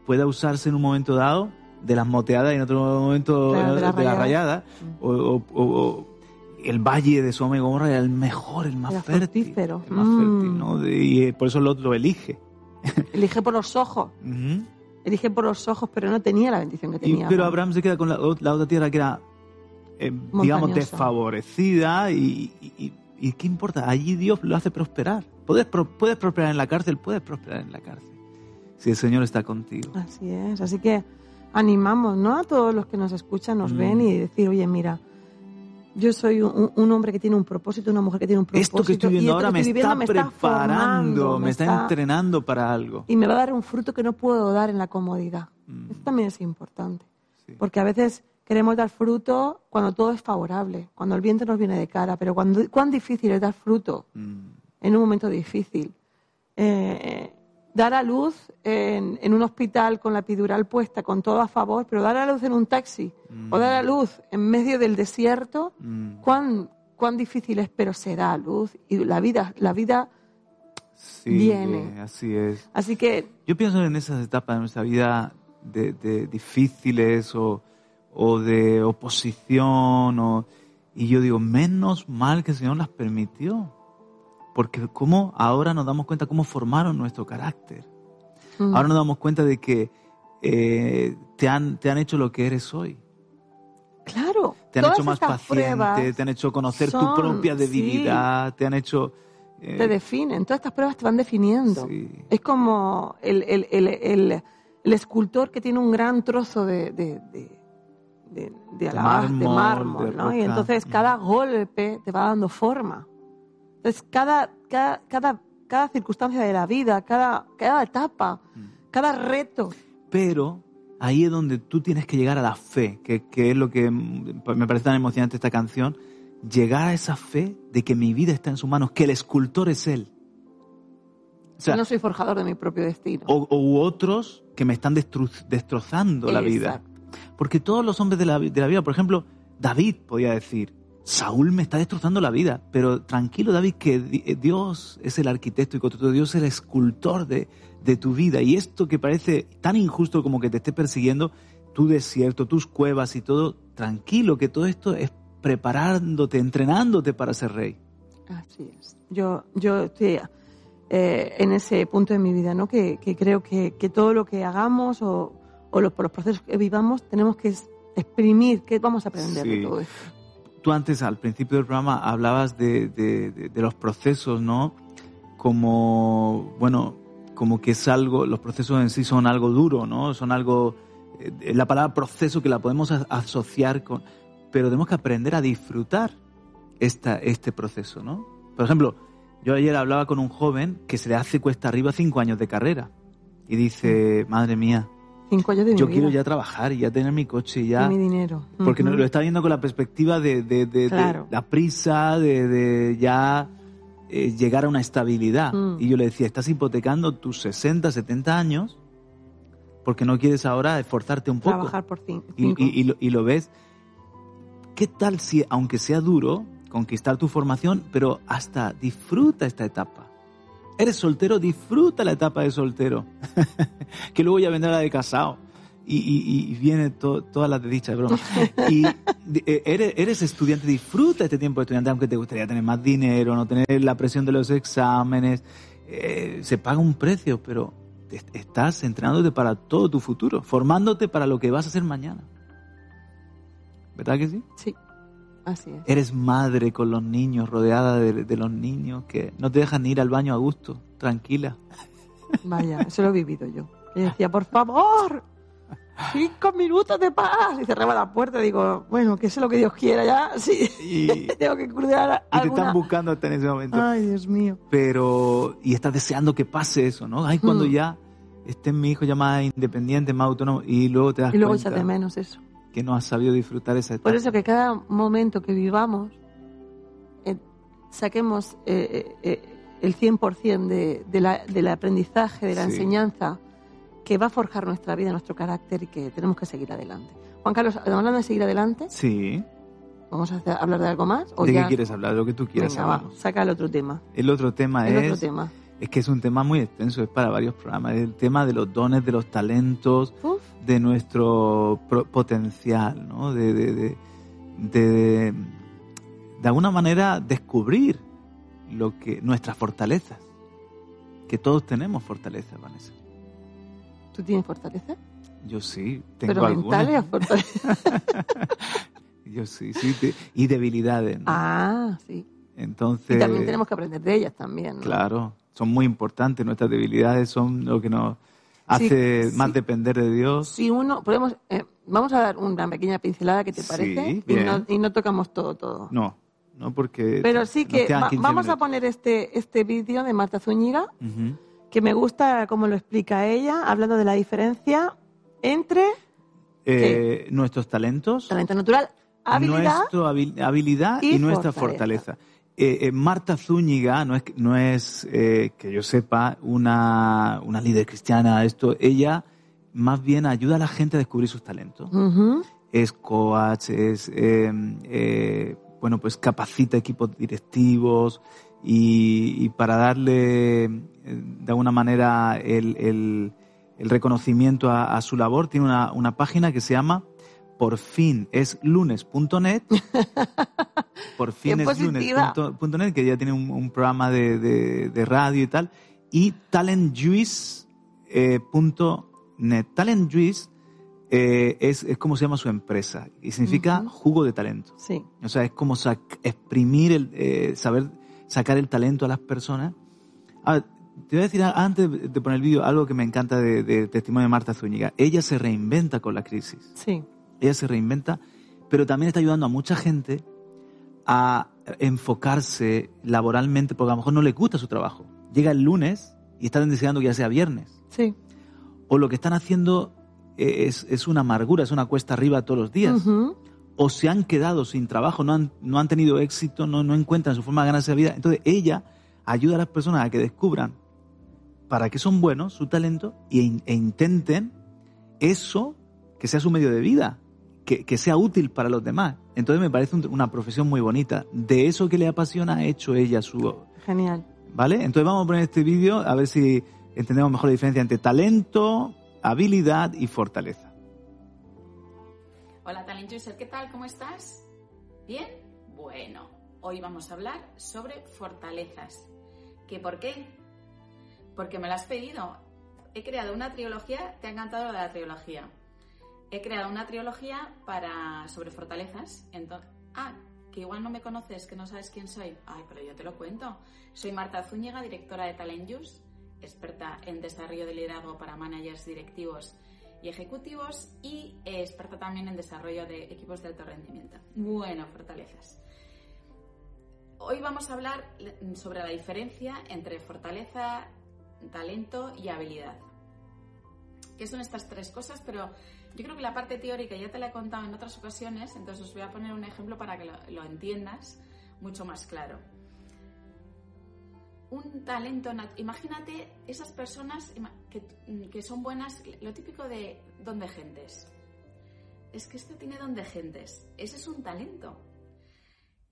pueda usarse en un momento dado de las moteadas y en otro momento Claro, de de las la rayadas. rayada, o, o- o- o el valle de Sodoma y Gomorra era el mejor, el más Era fértil. fructífero. El más Mm. fértil, ¿no? De- y eh, por eso Lot lo elige. Elige por los ojos, elige por los ojos, pero no tenía la bendición que Y- tenía. pero Juan. Abraham se queda con la, la otra tierra que era, eh, digamos, desfavorecida y, y- y- y ¿qué importa? Allí Dios lo hace prosperar. Puedes, pro- puedes prosperar en la cárcel, puedes prosperar en la cárcel. Si el Señor está contigo. Así es, así que animamos ¿no? a todos los que nos escuchan, nos Mm. ven y decir, oye, mira, yo soy un, un hombre que tiene un propósito, una mujer que tiene un propósito. Esto que estoy viendo ahora me estoy está viviendo me está preparando, formando, me está entrenando para algo. Y me va a dar un fruto que no puedo dar en la comodidad. Mm. Eso también es importante. Sí. Porque a veces queremos dar fruto cuando todo es favorable, cuando el viento nos viene de cara, pero cuando, cuán difícil es dar fruto Mm. en un momento difícil. Eh, dar a luz en, en un hospital con la epidural puesta, con todo a favor, pero dar a luz en un taxi o dar a luz en medio del desierto, Mm. cuán, cuán difícil es, pero se da a luz y la vida, la vida. Sí, Viene. así es. Así que Yo pienso en esas etapas de nuestra vida de, de difíciles o, o de oposición o, y yo digo, menos mal que el Señor las permitió. Porque cómo ahora nos damos cuenta cómo formaron nuestro carácter. mm, Ahora nos damos cuenta de que eh, te, han, te han hecho lo que eres hoy. claro, Te han hecho más paciente, te han hecho conocer tu propia sí. debilidad, te han hecho... eh, te definen, todas estas pruebas te van definiendo. sí. Es como el, el- el- el- escultor que tiene un gran trozo de, de, de, de, de alabas- de mármol, mármol, de ¿no? Y entonces cada golpe te va dando forma. Entonces cada, cada, cada, cada circunstancia de la vida, cada, cada etapa, Mm. cada reto, Pero ahí es donde tú tienes que llegar a la fe, que, que es lo que me parece tan emocionante esta canción, llegar a esa fe de que mi vida está en sus manos, que el escultor es él. O sea, no soy forjador de mi propio destino. o, u otros que me están destrozando la vida. Porque todos los hombres de la, de la vida, por ejemplo, David podía decir, Saúl me está destrozando la vida, pero tranquilo David, que eh, Dios es el arquitecto y constructor, Dios es el escultor de, de tu vida. Y esto que parece tan injusto como que te esté persiguiendo, tu desierto, tus cuevas y todo, tranquilo, que todo esto es preparándote, entrenándote para ser rey. Así es. Yo, yo estoy eh, en ese punto de mi vida, ¿no? Que, que creo que, que todo lo que hagamos o, o los, los procesos que vivamos tenemos que exprimir, que vamos a aprender de Sí. todo esto. Tú antes, al principio del programa, hablabas de, de- de- de los procesos, ¿no? Como, bueno, como que es algo, los procesos en sí son algo duro, ¿no? Son algo, eh, la palabra proceso que la podemos asociar con, pero tenemos que aprender a disfrutar esta, este proceso, ¿no? Por ejemplo, yo ayer hablaba con un joven que se le hace cuesta arriba cinco años de carrera y dice, madre mía, Cinco años de mi yo vida, quiero ya trabajar y ya tener mi coche y ya... y mi dinero. Porque no- Ujú. lo está viendo con la perspectiva de, de- de- de Claro. la prisa, de, de ya eh, llegar a una estabilidad. Mm. Y yo le decía, estás hipotecando tus 60, 70 años porque no quieres ahora esforzarte un poco. Trabajar por cinco. y- y lo, y lo ves. ¿Qué tal si, aunque sea duro, conquistar tu formación, pero hasta disfruta esta etapa? Eres soltero, disfruta la etapa de soltero. que luego ya vendrá la de casado. Y, viene to- todas las de dicha, broma. Y eh, eres, estudiante, disfruta este tiempo de estudiante, aunque te gustaría tener más dinero, no tener la presión de los exámenes. Eh, se paga un precio, pero estás entrenándote para todo tu futuro, formándote para lo que vas a hacer mañana. ¿Verdad que sí? Sí, así es. Eres madre con los niños, rodeada de, de los niños, que no te dejan ir al baño a gusto, tranquila. Vaya, eso lo he vivido yo. Y decía, por favor, cinco minutos de paz. Y cerraba la puerta y digo, bueno, que sea lo que Dios quiera ya. Sí, Y, tengo que cruzar y te alguna... están buscando hasta en ese momento. Ay, Dios mío. Pero, y estás deseando que pase eso, ¿no? Ay, cuando Mm. ya esté mi hijo ya más independiente, más autónomo, y luego te das Y luego cuenta echa de menos eso. Que no has sabido disfrutar esa etapa. Por eso que cada momento que vivamos, eh, saquemos eh, eh, el 100% de, de la- del aprendizaje, de la Sí. enseñanza, que va a forjar nuestra vida, nuestro carácter y que tenemos que seguir adelante. Juan Carlos, hablando de seguir adelante, Sí. ¿vamos a hacer- hablar de algo más? ¿O ¿De ya- qué quieres hablar? Lo que tú quieras Venga, hablar. saca el otro tema. El otro tema El es... otro tema. Es que es un tema muy extenso, es para varios programas. Es el tema de los dones, de los talentos, Uf, de nuestro potencial, ¿no? De, de, de, de, de alguna manera descubrir lo que nuestras fortalezas. Que todos tenemos fortalezas, Vanessa. ¿Tú tienes fortaleza? Yo sí, tengo ¿Pero mentales o fortaleza? Yo sí, sí. te- y debilidades, ¿no? ah, sí. Entonces, Y también tenemos que aprender de ellas también. ¿no? claro, son muy importantes. Nuestras debilidades son lo que nos hace Sí, más sí. depender de Dios. Si uno, podemos, eh, vamos a dar una pequeña pincelada, ¿qué te Sí, parece? y, no, y no tocamos todo, todo. No, no porque... Pero sí que quedan va- 15 vamos a poner este, este vídeo de Marta Zúñiga, que me gusta cómo lo explica ella, hablando de la diferencia entre Eh, nuestros talentos, talento natural, habilidad. nuestra habil- habilidad y, y nuestra fortaleza. fortaleza. Eh, eh, Marta Zúñiga no es, no es eh, que yo sepa, una, una líder cristiana. Esto, ella más bien ayuda a la gente a descubrir sus talentos. Es coach, es, eh, eh, bueno, pues capacita equipos directivos y, y para darle, de alguna manera, el, el- el reconocimiento a, a su labor, tiene una, una página que se llama por fin es lunes.net. por fin Qué es lunes.net, que ya tiene un, un programa de, de- de radio y tal. Y talentjuice.net. Talentjuice eh, es, es como se llama su empresa y significa Ujú. jugo de talento. Sí. O sea, es como sac- exprimir, el, eh, saber sacar el talento a las personas. Te voy a decir antes de poner el vídeo algo que me encanta de, de testimonio de Marta Zúñiga. Ella se reinventa con la crisis. Sí. Ella se reinventa, pero también está ayudando a mucha gente a enfocarse laboralmente, porque a lo mejor no le gusta su trabajo. Llega el lunes y están deseando que ya sea viernes. Sí. O lo que están haciendo es, es una amargura, es una cuesta arriba todos los días o se han quedado sin trabajo, no han, no han tenido éxito, no, no encuentran su forma de ganarse la vida. Entonces ella ayuda a las personas a que descubran para qué son buenos, su talento, in- e intenten eso que sea su medio de vida, que, que sea útil para los demás. Entonces me parece un- una profesión muy bonita. De eso que le apasiona ha hecho ella su... Genial. ¿Vale? Entonces vamos a poner este vídeo a ver si entendemos mejor la diferencia entre talento, habilidad y fortaleza. Hola Talent User, ¿qué tal? ¿Cómo estás? ¿Bien? Bueno, hoy vamos a hablar sobre fortalezas. ¿Qué por qué? Porque me lo has pedido. He creado una trilogía, te ha encantado lo de la trilogía. He creado una trilogía para sobre fortalezas. Entonces, ah, que igual no me conoces, que no sabes quién soy. Ay, pero yo te lo cuento. Soy Marta Zúñiga, directora de Talent experta en desarrollo de liderazgo para managers directivos y ejecutivos y eh, experta también en desarrollo de equipos de alto rendimiento. Bueno, fortalezas. Hoy vamos a hablar le- sobre la diferencia entre fortaleza, talento y habilidad. ¿Qué son estas tres cosas? Pero yo creo que la parte teórica ya te la he contado en otras ocasiones, entonces os voy a poner un ejemplo para que lo, entiendas mucho más claro. Un talento, nat- imagínate esas personas que, que son buenas, lo típico de don de gentes. Es que esto tiene don de gentes, ese es un talento.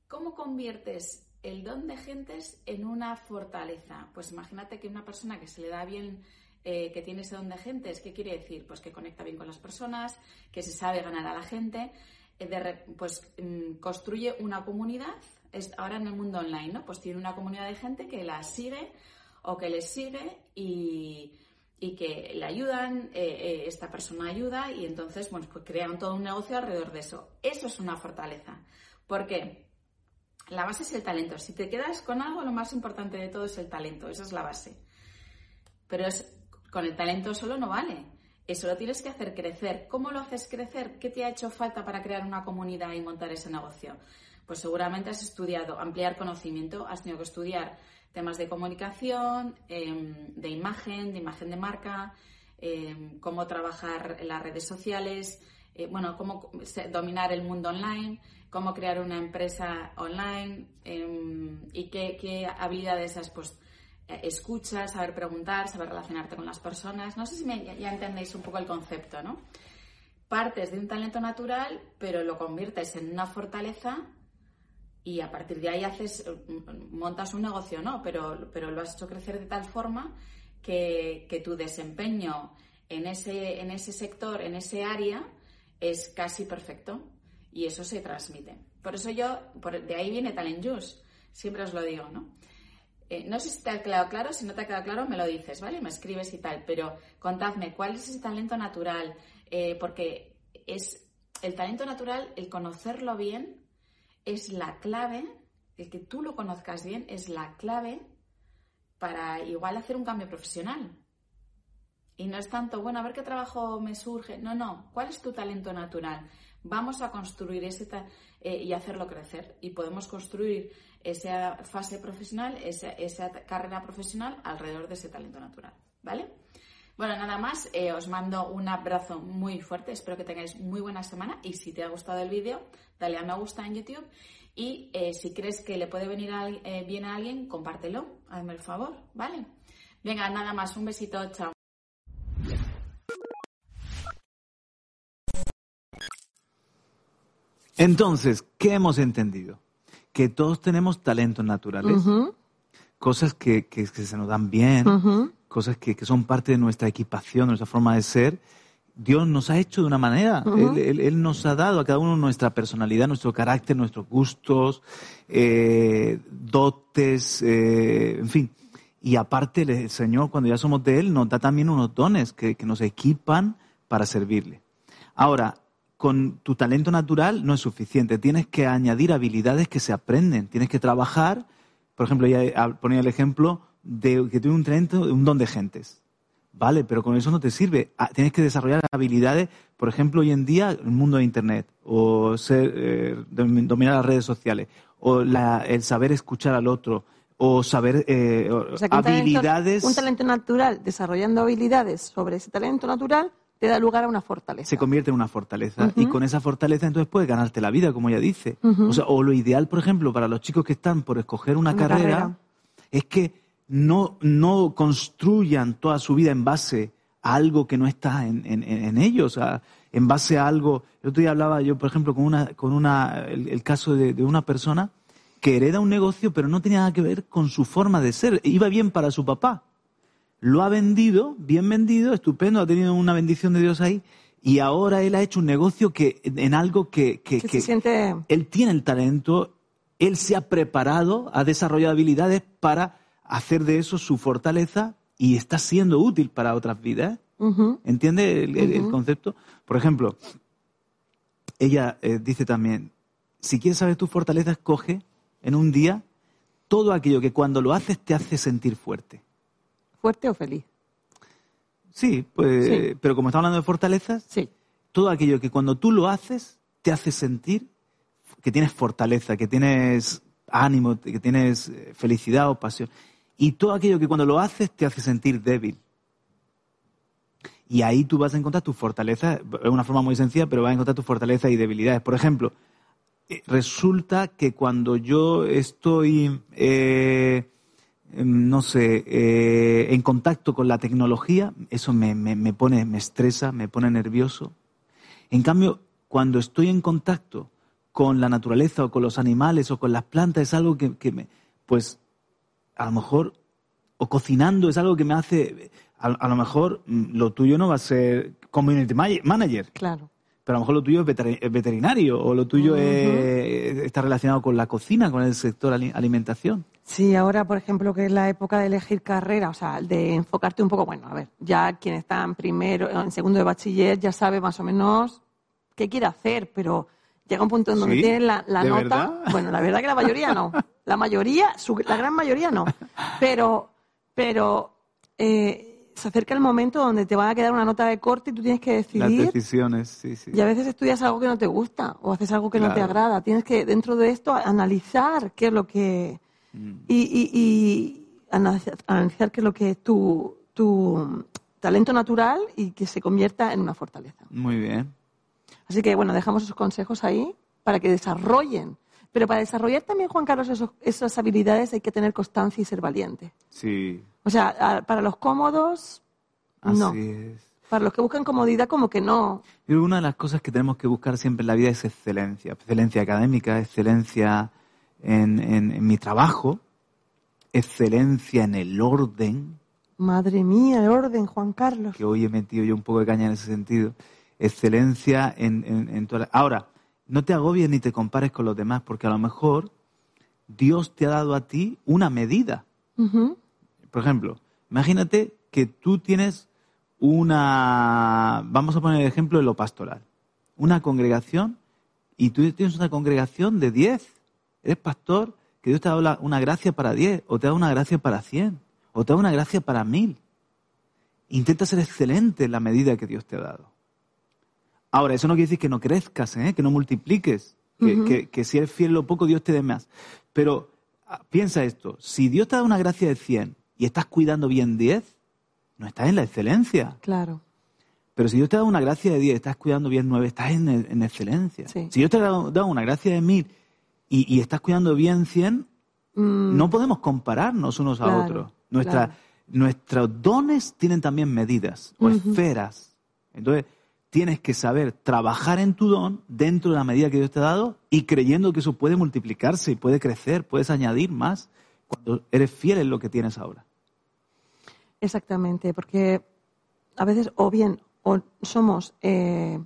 ¿Cómo conviertes el don de gentes en una fortaleza? Pues imagínate que una persona que se le da bien, eh, que tiene ese don de gentes, ¿qué quiere decir? Pues que conecta bien con las personas, que se sabe ganar a la gente, eh, pues mm, construye una comunidad, es ahora en el mundo online, ¿no? Pues tiene una comunidad de gente que la sigue o que les sigue y, y que le ayudan, eh, esta persona ayuda y entonces, bueno, pues crean todo un negocio alrededor de eso. Eso es una fortaleza. ¿Por qué? La base es el talento. Si te quedas con algo, lo más importante de todo es el talento. Esa es la base. Pero es, con el talento solo no vale. Eso lo tienes que hacer crecer. ¿Cómo lo haces crecer? ¿Qué te ha hecho falta para crear una comunidad y montar ese negocio? Pues seguramente has estudiado ampliar conocimiento, has tenido que estudiar temas de comunicación, em, de imagen, de imagen de marca, em, cómo trabajar en las redes sociales, eh, bueno, cómo dominar el mundo online, cómo crear una empresa online em, y qué, qué habilidades has pues eh, escuchar, saber preguntar, saber relacionarte con las personas. No sé si me- ya, entendéis un poco el concepto, ¿no? Partes de un talento natural, pero lo conviertes en una fortaleza y a partir de ahí haces montas un negocio, ¿no? Pero, pero lo has hecho crecer de tal forma que, que tu desempeño en ese, en ese sector, en ese área, es casi perfecto y eso se transmite. Por eso yo, de ahí viene Talent Juice, siempre os lo digo, ¿no? Eh, no sé si te ha quedado claro, si no te ha quedado claro me lo dices, ¿vale? Me escribes y tal, pero contadme, ¿cuál es ese talento natural? Eh, porque es el talento natural, el conocerlo bien, es la clave, el que tú lo conozcas bien, es la clave para igual hacer un cambio profesional. Y no es tanto, bueno, a ver qué trabajo me surge. No, no. ¿Cuál es tu talento natural? Vamos a construir ese eh, y hacerlo crecer. Y podemos construir esa fase profesional, esa, esa carrera profesional alrededor de ese talento natural. ¿Vale? Bueno, nada más. eh, os mando un abrazo muy fuerte. Espero que tengáis muy buena semana. Y si te ha gustado el vídeo, dale a me gusta en YouTube. Y eh, si crees que le puede venir eh, bien a alguien, compártelo. Hazme el favor, ¿vale? Venga, nada más. Un besito. Chao. Entonces, ¿qué hemos entendido? Que todos tenemos talentos naturales, Ujú, cosas que, que- que se nos dan bien, cosas que, que son parte de nuestra equipación, de nuestra forma de ser. Dios nos ha hecho de una manera. Él, él- Él nos ha dado a cada uno nuestra personalidad, nuestro carácter, nuestros gustos, eh, dotes, eh, en fin. Y aparte, el el Señor, cuando ya somos de Él, nos da también unos dones que, que nos equipan para servirle. Ahora, con tu talento natural no es suficiente. Tienes que añadir habilidades que se aprenden. Tienes que trabajar. Por ejemplo, ya ah, ponía el ejemplo de que tiene un talento, un don de gentes. Vale, pero con eso no te sirve. Ah, Tienes que desarrollar habilidades, por ejemplo, hoy en día, el mundo de Internet, o ser, eh, dom- dominar las redes sociales, o la- el saber escuchar al otro, o saber eh, o- sea, que un talento- habilidades. un talento natural, desarrollando habilidades sobre ese talento natural, te da lugar a una fortaleza. se convierte en una fortaleza y con esa fortaleza entonces puedes ganarte la vida, como ella dice. O, sea, o lo ideal, por ejemplo, para los chicos que están por escoger una, Una carrera, carrera. es que no, no construyan toda su vida en base a algo que no está en, en- en ellos, sea, en base a algo. El otro día hablaba yo, por ejemplo, con una, con una, el, el caso de, de una persona que hereda un negocio, pero no tenía nada que ver con su forma de ser. Iba bien para su papá, lo ha vendido, bien vendido, estupendo, ha tenido una bendición de Dios ahí, y ahora él ha hecho un negocio que en algo que, que- que que se siente él tiene el talento, él se ha preparado, ha desarrollado habilidades para hacer de eso su fortaleza y está siendo útil para otras vidas. Ujú. ¿Entiende el, el- el Ujú. concepto? Por ejemplo, ella eh, dice también, si quieres saber tu fortaleza, escoge en un día todo aquello que cuando lo haces te hace sentir fuerte. Fuerte o feliz. Sí, pues, Sí. pero como estamos hablando de fortalezas, Sí. todo aquello que cuando tú lo haces te hace sentir que tienes fortaleza, que tienes ánimo, que tienes eh, felicidad o pasión. Y todo aquello que cuando lo haces te hace sentir débil. Y ahí tú vas a encontrar tu fortaleza, es una forma muy sencilla, pero vas a encontrar tus fortalezas y debilidades. Por ejemplo, eh, resulta que cuando yo estoy, eh, no sé, eh, en contacto con la tecnología, eso me, me- me pone, me estresa, me pone nervioso. En cambio, cuando estoy en contacto con la naturaleza o con los animales o con las plantas, es algo que, que me, pues, a lo mejor, o cocinando es algo que me hace, a, a lo mejor mm, lo tuyo no va a ser community ma- manager, Claro. Pero a lo mejor lo tuyo es veter- es veterinario o lo tuyo es- está relacionado con la cocina, con el sector ali- alimentación. Sí, ahora, por ejemplo, que es la época de elegir carrera, o sea, de enfocarte un poco, bueno, a ver, ya quien está en primero, en segundo de bachiller ya sabe más o menos qué quiere hacer, pero llega un punto en donde ¿Sí? tiene la, la ¿De nota. verdad? Bueno, la verdad que la mayoría no. La mayoría, su- la gran mayoría no. Pero, pero eh, se acerca el momento donde te va a quedar una nota de corte y tú tienes que Las decidir. decisiones, sí, sí. Y a veces estudias algo que no te gusta o haces algo que no te agrada. Tienes que, dentro de esto, analizar qué es lo que. Mm. Y, y- y analizar, analizar qué es lo que es tu, tu talento natural y que se convierta en una fortaleza. Muy bien. Así que, bueno, dejamos esos consejos ahí para que desarrollen. Pero para desarrollar también, Juan Carlos, esos- esas habilidades hay que tener constancia y ser valiente. Sí, O sea, a- para los cómodos, así no. es. Para los que buscan comodidad, como que no. Y una de las cosas que tenemos que buscar siempre en la vida es excelencia. Excelencia académica, excelencia en, en- en mi trabajo, excelencia en el orden, Madre mía, el orden, Juan Carlos. que hoy he metido yo un poco de caña en ese sentido. Excelencia en, en, en toda la- Ahora, no te agobies ni te compares con los demás, porque a lo mejor Dios te ha dado a ti una medida. Por ejemplo, imagínate que tú tienes una, vamos a poner el ejemplo de lo pastoral, una congregación y tú tienes una congregación de 10. Eres pastor, que Dios te ha dado la- una gracia para 10, o te ha dado una gracia para 100, o te ha dado una gracia para 1000. Intenta ser excelente en la medida que Dios te ha dado. Ahora, eso no quiere decir que no crezcas, ¿eh? que no multipliques, que, Ujú. que- que si eres fiel lo poco, Dios te dé más. Pero ah, piensa esto, si Dios te da una gracia de 100 y estás cuidando bien 10, no estás en la excelencia. Claro. Pero si Dios te da una gracia de 10 y estás cuidando bien 9, estás en, en excelencia. Sí. Si Dios te da, una gracia de 1000 y, y estás cuidando bien 100, Mm, no podemos compararnos unos a otros. Nuestra- claro. Nuestros dones tienen también medidas o esferas. Entonces, tienes que saber trabajar en tu don dentro de la medida que Dios te ha dado y creyendo que eso puede multiplicarse y puede crecer, puedes añadir más cuando eres fiel en lo que tienes ahora. Exactamente, porque a veces o bien o somos eh,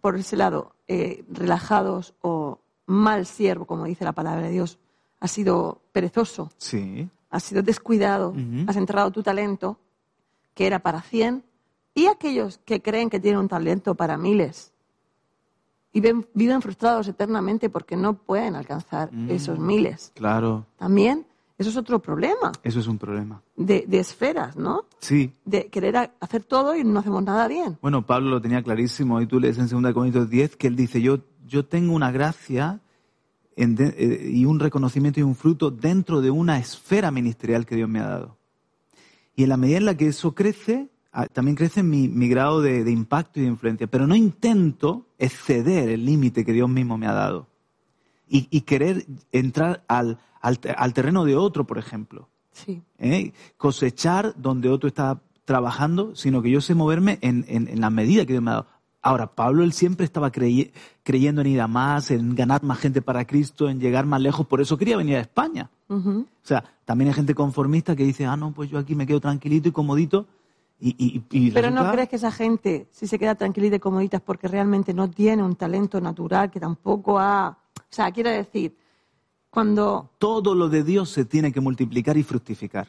por ese lado eh, relajados o mal siervo, como dice la palabra de Dios, has sido perezoso, Sí. has sido descuidado, has enterrado tu talento, que era para 100, y aquellos que creen que tienen un talento para miles y ven- viven frustrados eternamente porque no pueden alcanzar Mm. esos miles. Claro, También, eso es otro problema eso es un problema. de, de esferas, ¿no? Sí. De querer hacer todo y no hacemos nada bien. Bueno, Pablo lo tenía clarísimo y tú lees en 2 Corintios 10 que él dice, yo, yo tengo una gracia en de- eh, y un reconocimiento y un fruto dentro de una esfera ministerial que Dios me ha dado. Y en la medida en la que eso crece, ah, también crece mi, mi grado de, de impacto y de influencia. Pero no intento exceder el límite que Dios mismo me ha dado. Y, y querer entrar al, al, al terreno de otro, por ejemplo. Sí. ¿eh? cosechar donde otro está trabajando, sino que yo sé moverme en, en- en la medida que Dios me ha dado. Ahora, Pablo, él siempre estaba crey- creyendo en ir a más, en ganar más gente para Cristo, en llegar más lejos, por eso quería venir a España. O sea, también hay gente conformista que dice, ah, no, pues yo aquí me quedo tranquilito y comodito. Y, y- y Pero ¿no crees que esa gente, si se queda tranquilita y comodita, es porque realmente no tiene un talento natural que tampoco ha... O sea, quiero decir, cuando todo lo de Dios se tiene que multiplicar y fructificar.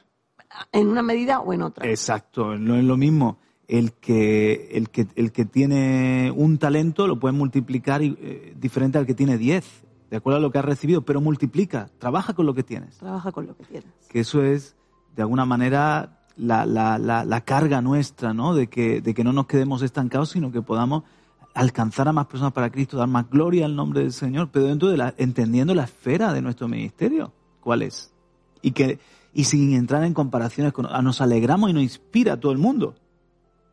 en una medida o en otra. Exacto, no es lo mismo. El que, el que, el que tiene un talento lo puede multiplicar y, eh, diferente al que tiene 10, de acuerdo a lo que has recibido, pero multiplica, trabaja con lo que tienes. Trabaja con lo que tienes. Que eso es, de alguna manera, la, la, la, la carga nuestra, ¿no? De que, de que no nos quedemos estancados, sino que podamos alcanzar a más personas para Cristo, dar más gloria al nombre del Señor, pero dentro de la, entendiendo la esfera de nuestro ministerio, ¿cuál es? Y que, y sin entrar en comparaciones con, ah, nos alegramos y nos inspira a todo el mundo.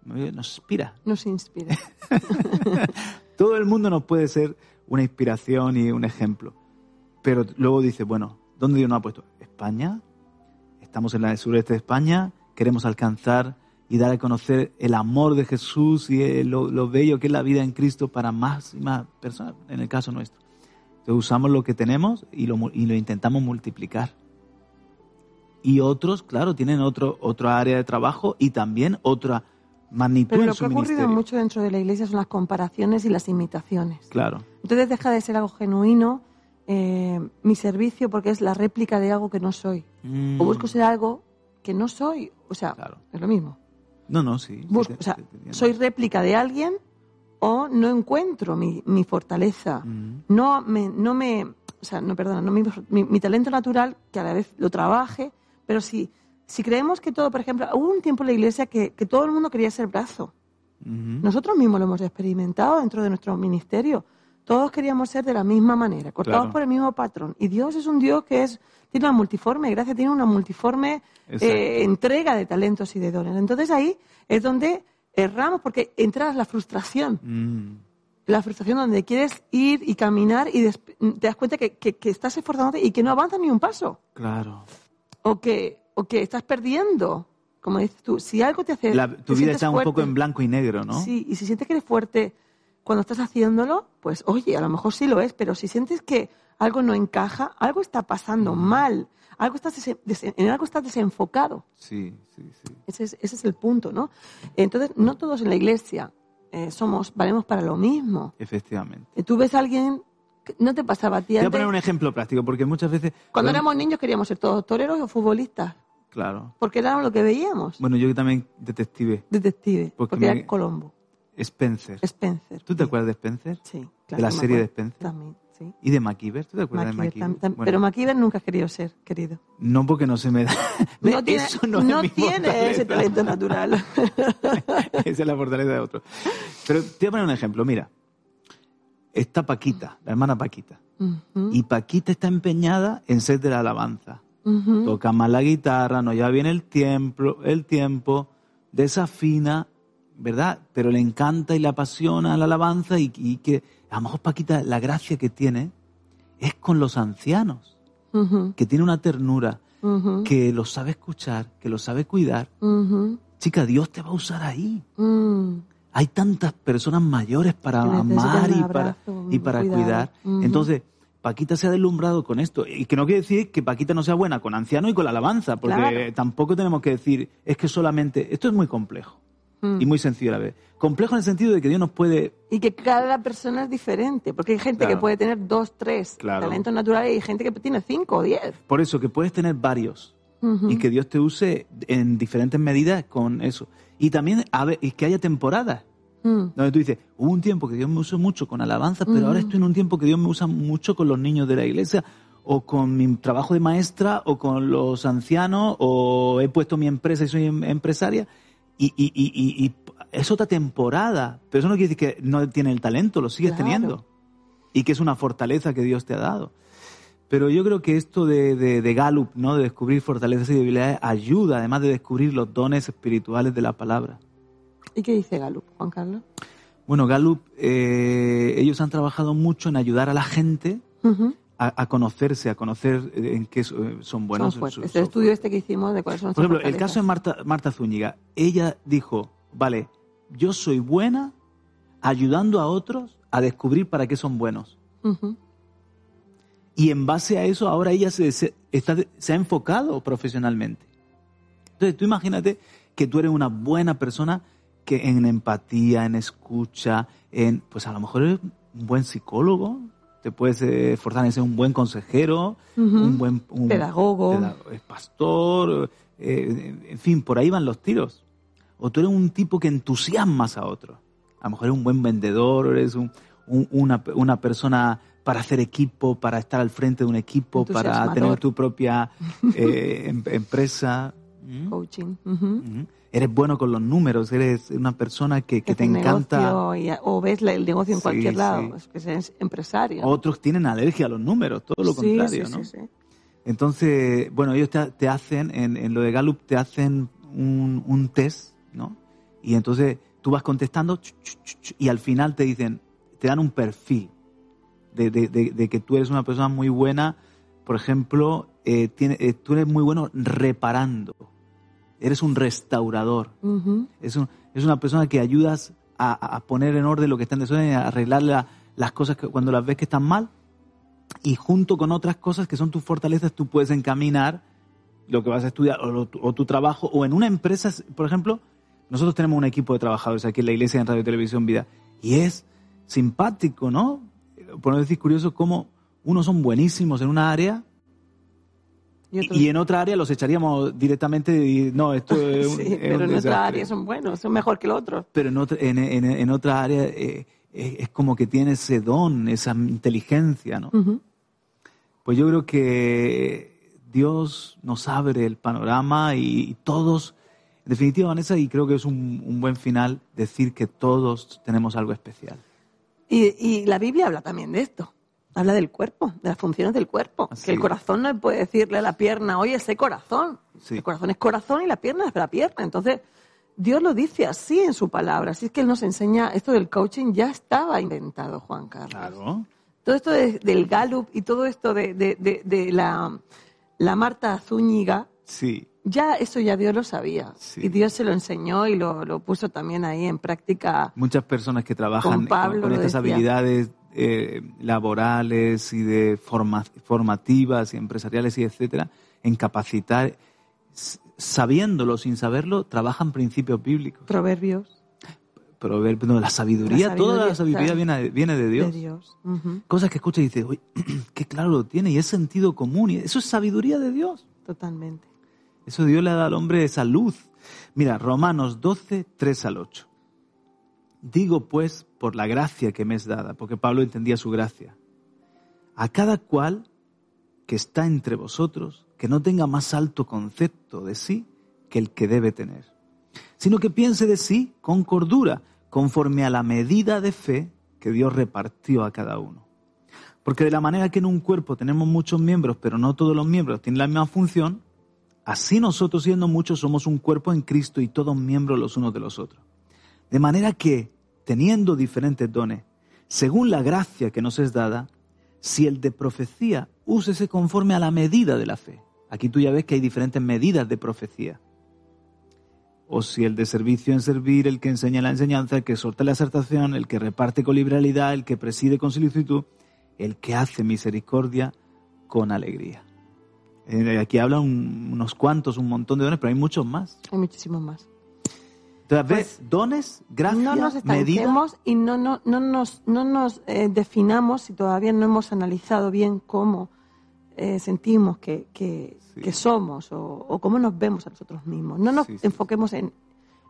Nos inspira. Nos inspira. Todo el mundo nos puede ser una inspiración y un ejemplo. Pero luego dice, bueno, ¿dónde Dios nos ha puesto? España. Estamos en la sureste de España. Queremos alcanzar y dar a conocer el amor de Jesús y eh, lo, lo bello que es la vida en Cristo para más y más personas, en el caso nuestro. Entonces usamos lo que tenemos y lo, y lo intentamos multiplicar. Y otros, claro, tienen otro, otra área de trabajo y también otra magnitud Pero en lo su que ha ocurrido ministerio. mucho dentro de la iglesia son las comparaciones y las imitaciones. Claro. Entonces deja de ser algo genuino eh, mi servicio porque es la réplica de algo que no soy. O busco ser algo que no soy. O sea, Mm. Claro. es lo mismo. No, no, sí. sí Busco, te- o sea, te- te entiendo. soy réplica de alguien o no encuentro mi, mi fortaleza. Mm. No me, no me, o sea, no, perdona, no mi, mi- mi talento natural, que a la vez lo trabaje, pero si, si creemos que todo, por ejemplo, hubo un tiempo en la iglesia que, que todo el mundo quería ser brazo. Nosotros mismos lo hemos experimentado dentro de nuestro ministerio. Todos queríamos ser de la misma manera, cortados Claro. por el mismo patrón. Y Dios es un Dios que es, tiene una multiforme gracia, tiene una multiforme eh, entrega de talentos y de dones. Entonces ahí es donde erramos, porque entra la frustración. Mm. La frustración donde quieres ir y caminar y te das cuenta que, que- que estás esforzándote y que no avanzas ni un paso. Claro. O que, o que estás perdiendo. Como dices tú, si algo te hace. La- te tu vida está un poco en blanco y negro, ¿no? Sí, y si sientes que eres fuerte cuando estás haciéndolo, pues oye, a lo mejor sí lo es, pero si sientes que algo no encaja, algo está pasando mal, algo estás en algo estás desenfocado. Sí, sí, sí. Ese es, ese es el punto, ¿no? Entonces, no todos en la iglesia eh, somos, valemos para lo mismo. Efectivamente. Eh, Tú ves a alguien, no te pasaba a ti voy a poner un ejemplo práctico, porque muchas veces... Cuando Bueno, éramos niños queríamos ser todos toreros o futbolistas, Claro. porque era lo que veíamos. Bueno, yo también detective. Detective, Porque porque, me- era Colombo, Spencer. Spencer. ¿Tú te sí. acuerdas de Spencer? Sí, de claro. la que me serie de. Spencer? También, sí. ¿Y de MacGyver? ¿Tú te acuerdas MacGyver de MacGyver? tam- Bueno, Pero MacGyver nunca ha querido ser, querido. No porque no se me da... No tiene, Eso no, no es mi tiene ese talento natural. Esa es la fortaleza de otro. Pero te voy a poner un ejemplo. Mira, está Paquita, la hermana Paquita. Y Paquita está empeñada en ser de la alabanza. Toca más la guitarra, no lleva bien el tiempo, el tiempo, desafina, ¿verdad? Pero le encanta y le apasiona la alabanza y, y que a lo mejor Paquita, la gracia que tiene es con los ancianos, que tiene una ternura, que los sabe escuchar, que los sabe cuidar. Chica, Dios te va a usar ahí. mm. Hay tantas personas mayores para amar y para, y para cuidar. Entonces, Paquita se ha deslumbrado con esto. Y que no quiere decir que Paquita no sea buena con anciano y con la alabanza, porque Claro. tampoco tenemos que decir, es que solamente. Esto es muy complejo Mm. y muy sencillo a la vez. Complejo en el sentido de que Dios nos puede. Y que cada persona es diferente, porque hay gente Claro. que puede tener dos, tres Claro. talentos naturales y hay gente que tiene cinco o diez. Por eso, que puedes tener varios Ujú. y que Dios te use en diferentes medidas con eso. Y también a ver, y que haya temporadas. Mm. Donde tú dices, hubo un tiempo que Dios me usó mucho con alabanza, pero ahora estoy en un tiempo que Dios me usa mucho con los niños de la iglesia, o con mi trabajo de maestra, o con los ancianos, o he puesto mi empresa y soy em- empresaria. Y, y- y- y- y es otra temporada, pero eso no quiere decir que no tiene el talento, lo sigues Claro. teniendo. Y que es una fortaleza que Dios te ha dado. Pero yo creo que esto de, de, de Gallup, ¿no? de descubrir fortalezas y debilidades, ayuda, además de descubrir los dones espirituales de la palabra. ¿Y qué dice Galup, Juan Carlos? Bueno, Gallup, eh, ellos han trabajado mucho en ayudar a la gente. A, a conocerse, a conocer eh, en qué eh, son buenos. Son son- el son estudio este que hicimos de cuáles son Por ejemplo, el caso de. Marta, Marta Zúñiga, ella dijo, vale, yo soy buena ayudando a otros a descubrir para qué son buenos. Y en base a eso, ahora ella se, se- está- se ha enfocado profesionalmente. Entonces, tú imagínate que tú eres una buena persona que en empatía, en escucha, en, pues a lo mejor eres un buen psicólogo, te puedes eh, esforzar en ser un buen consejero, un buen un Pedagogo. peda- eh, pastor, eh, en fin, por ahí van los tiros. O tú eres un tipo que entusiasmas a otros. A lo mejor eres un buen vendedor, eres un- un- una, una persona para hacer equipo, para estar al frente de un equipo, para tener tu propia eh, em- empresa. ¿Mm? Coaching. Eres bueno con los números, eres una persona que, que te encanta. y- o ves la- el negocio en Sí, cualquier lado. sí. Es que eres empresario. Otros tienen alergia a los números, todo lo Sí, contrario, ¿no? sí, sí. Entonces, bueno, ellos te, te hacen, en, en lo de Gallup, te hacen un, un test, ¿no? Y entonces tú vas contestando y al final te dicen, te dan un perfil de, de- de- de que tú eres una persona muy buena, por ejemplo, eh, tiene- eh, tú eres muy bueno reparando, eres un restaurador, es, un- es una persona que ayudas a, a poner en orden lo que está en desorden, a arreglar la- las cosas que, cuando las ves que están mal. Y junto con otras cosas que son tus fortalezas tú puedes encaminar lo que vas a estudiar o, lo- o tu trabajo. O en una empresa, por ejemplo, nosotros tenemos un equipo de trabajadores aquí en la iglesia en Radio y Televisión Vida. Y es simpático, ¿no? Por no decir curioso cómo unos son buenísimos en una área Y y en otra área los echaríamos directamente y no, esto es un, sí, es un pero en otra área son buenos, son mejor que el otro. pero en otra, en, en- en otra área eh, es, es como que tiene ese don, esa inteligencia, ¿no? Ujú. Pues yo creo que Dios nos abre el panorama y, todos, en definitiva, Vanessa, y creo que es un, un buen final decir que todos tenemos algo especial. Y, y la Biblia habla también de esto. Habla del cuerpo, de las funciones del cuerpo. Así Que el corazón no puede decirle a la pierna, oye, ese corazón. Sí. El corazón es corazón y la pierna es la pierna. Entonces, Dios lo dice así en su palabra. Así es que Él nos enseña, esto del coaching ya estaba inventado, Juan Carlos. Claro. Todo esto de- del Gallup y todo esto de, de- de- de la, la Marta Zúñiga, Sí. ya eso ya Dios lo sabía. Sí. Y Dios se lo enseñó y lo, lo puso también ahí en práctica. Muchas personas que trabajan Con Pablo con, estas habilidades eh, laborales y de forma- formativas y empresariales y etcétera, en capacitar, sabiéndolo sin saberlo, trabajan principios bíblicos. Proverbios Proverbios, no, la sabiduría, La toda la sabiduría, sabiduría viene, viene de Dios. de Dios. Ujú, Cosas que escuchas y dices, uy, qué claro lo tiene, y es sentido común, y eso es sabiduría de Dios. Totalmente. Eso Dios le ha dado al hombre esa luz. Mira, Romanos 12, 3 al 8. Digo pues, por la gracia que me es dada, porque Pablo entendía su gracia, a cada cual que está entre vosotros, que no tenga más alto concepto de sí que el que debe tener, sino que piense de sí con cordura, conforme a la medida de fe que Dios repartió a cada uno. Porque de la manera que en un cuerpo tenemos muchos miembros, pero no todos los miembros tienen la misma función, Así nosotros siendo muchos somos un cuerpo en Cristo y todos miembros los unos de los otros. De manera que, teniendo diferentes dones, según la gracia que nos es dada, Si el de profecía, úsese conforme a la medida de la fe. Aquí tú ya ves que hay diferentes medidas de profecía. O si el de servicio en servir, el que enseña la enseñanza, el que sortea la exhortación, el que reparte con liberalidad, el que preside con solicitud, el que hace misericordia con alegría. Eh, Aquí hablan un- unos cuantos, un montón de dones, pero hay muchos más. Hay muchísimos más. Entonces, ¿ves? Dones, gracia, no nos medida. y no, no, no nos, no nos eh, definamos si todavía no hemos analizado bien cómo eh, sentimos que, que, Sí. que somos o, o cómo nos vemos a nosotros mismos. No nos Sí, sí. enfoquemos en,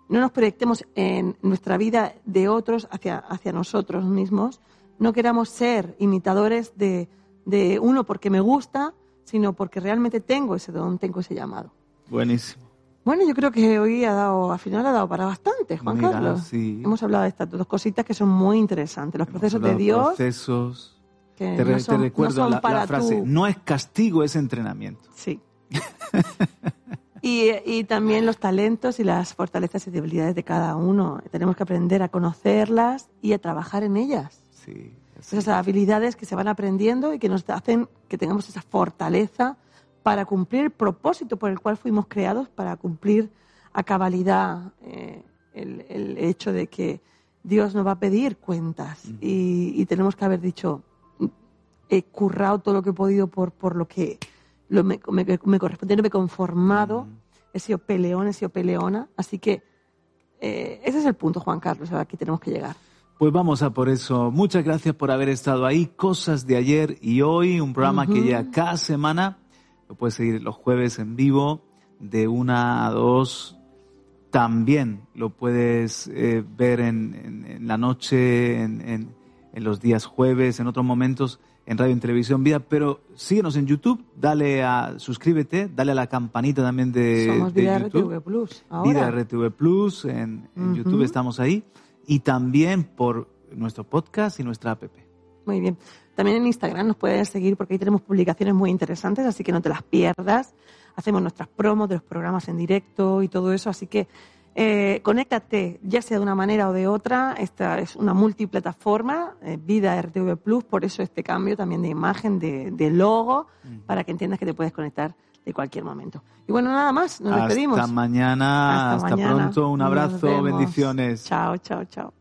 no nos proyectemos en nuestra vida de otros hacia, hacia nosotros mismos. No queramos ser imitadores de, de uno porque me gusta, sino porque realmente tengo ese don, tengo ese llamado. Buenísimo. Bueno, yo creo que hoy ha dado, al final ha dado para bastante, Juan Mira, Carlos. sí. Hemos hablado de estas dos cositas que son muy interesantes. Los Hemos procesos de Dios, Procesos. que Te, no te son, no recuerdo son la, la frase, tu- no es castigo, es entrenamiento. Sí. y, y también los talentos y las fortalezas y debilidades de cada uno. Tenemos que aprender a conocerlas y a trabajar en ellas. Sí. Esas habilidades que se van aprendiendo y que nos hacen que tengamos esa fortaleza para cumplir el propósito por el cual fuimos creados, para cumplir a cabalidad eh, el, el hecho de que Dios nos va a pedir cuentas y, y tenemos que haber dicho, he currado todo lo que he podido por, por lo que lo me, me, me corresponde, no me he conformado, he sido peleón, he sido peleona, así que eh, ese es el punto, Juan Carlos, aquí tenemos que llegar. Pues vamos a por eso. Muchas gracias por haber estado ahí. Cosas de ayer y hoy, un programa que llega cada semana. Lo puedes seguir los jueves en vivo, de una a dos. También lo puedes eh, ver en, en- en la noche, en, en- los días jueves, en otros momentos, en Radio y Televisión Vida. Pero síguenos en YouTube, dale a, suscríbete, dale a la campanita también de, Somos de Vida YouTube. RTV Plus. Ahora. Vida RTV Plus, en. YouTube estamos ahí. Y también por nuestro podcast y nuestra app. Muy bien. También en Instagram nos puedes seguir porque ahí tenemos publicaciones muy interesantes, así que no te las pierdas. Hacemos nuestras promos de los programas en directo y todo eso, así que eh, conéctate, ya sea de una manera o de otra. Esta es una multiplataforma, eh, Vida RTV Plus, por eso este cambio también de imagen, de, de logo, para que entiendas que te puedes conectar de cualquier momento. Y bueno, nada más, nos despedimos. Hasta mañana, hasta, mañana. pronto, un abrazo, bendiciones. Chao, chao, chao.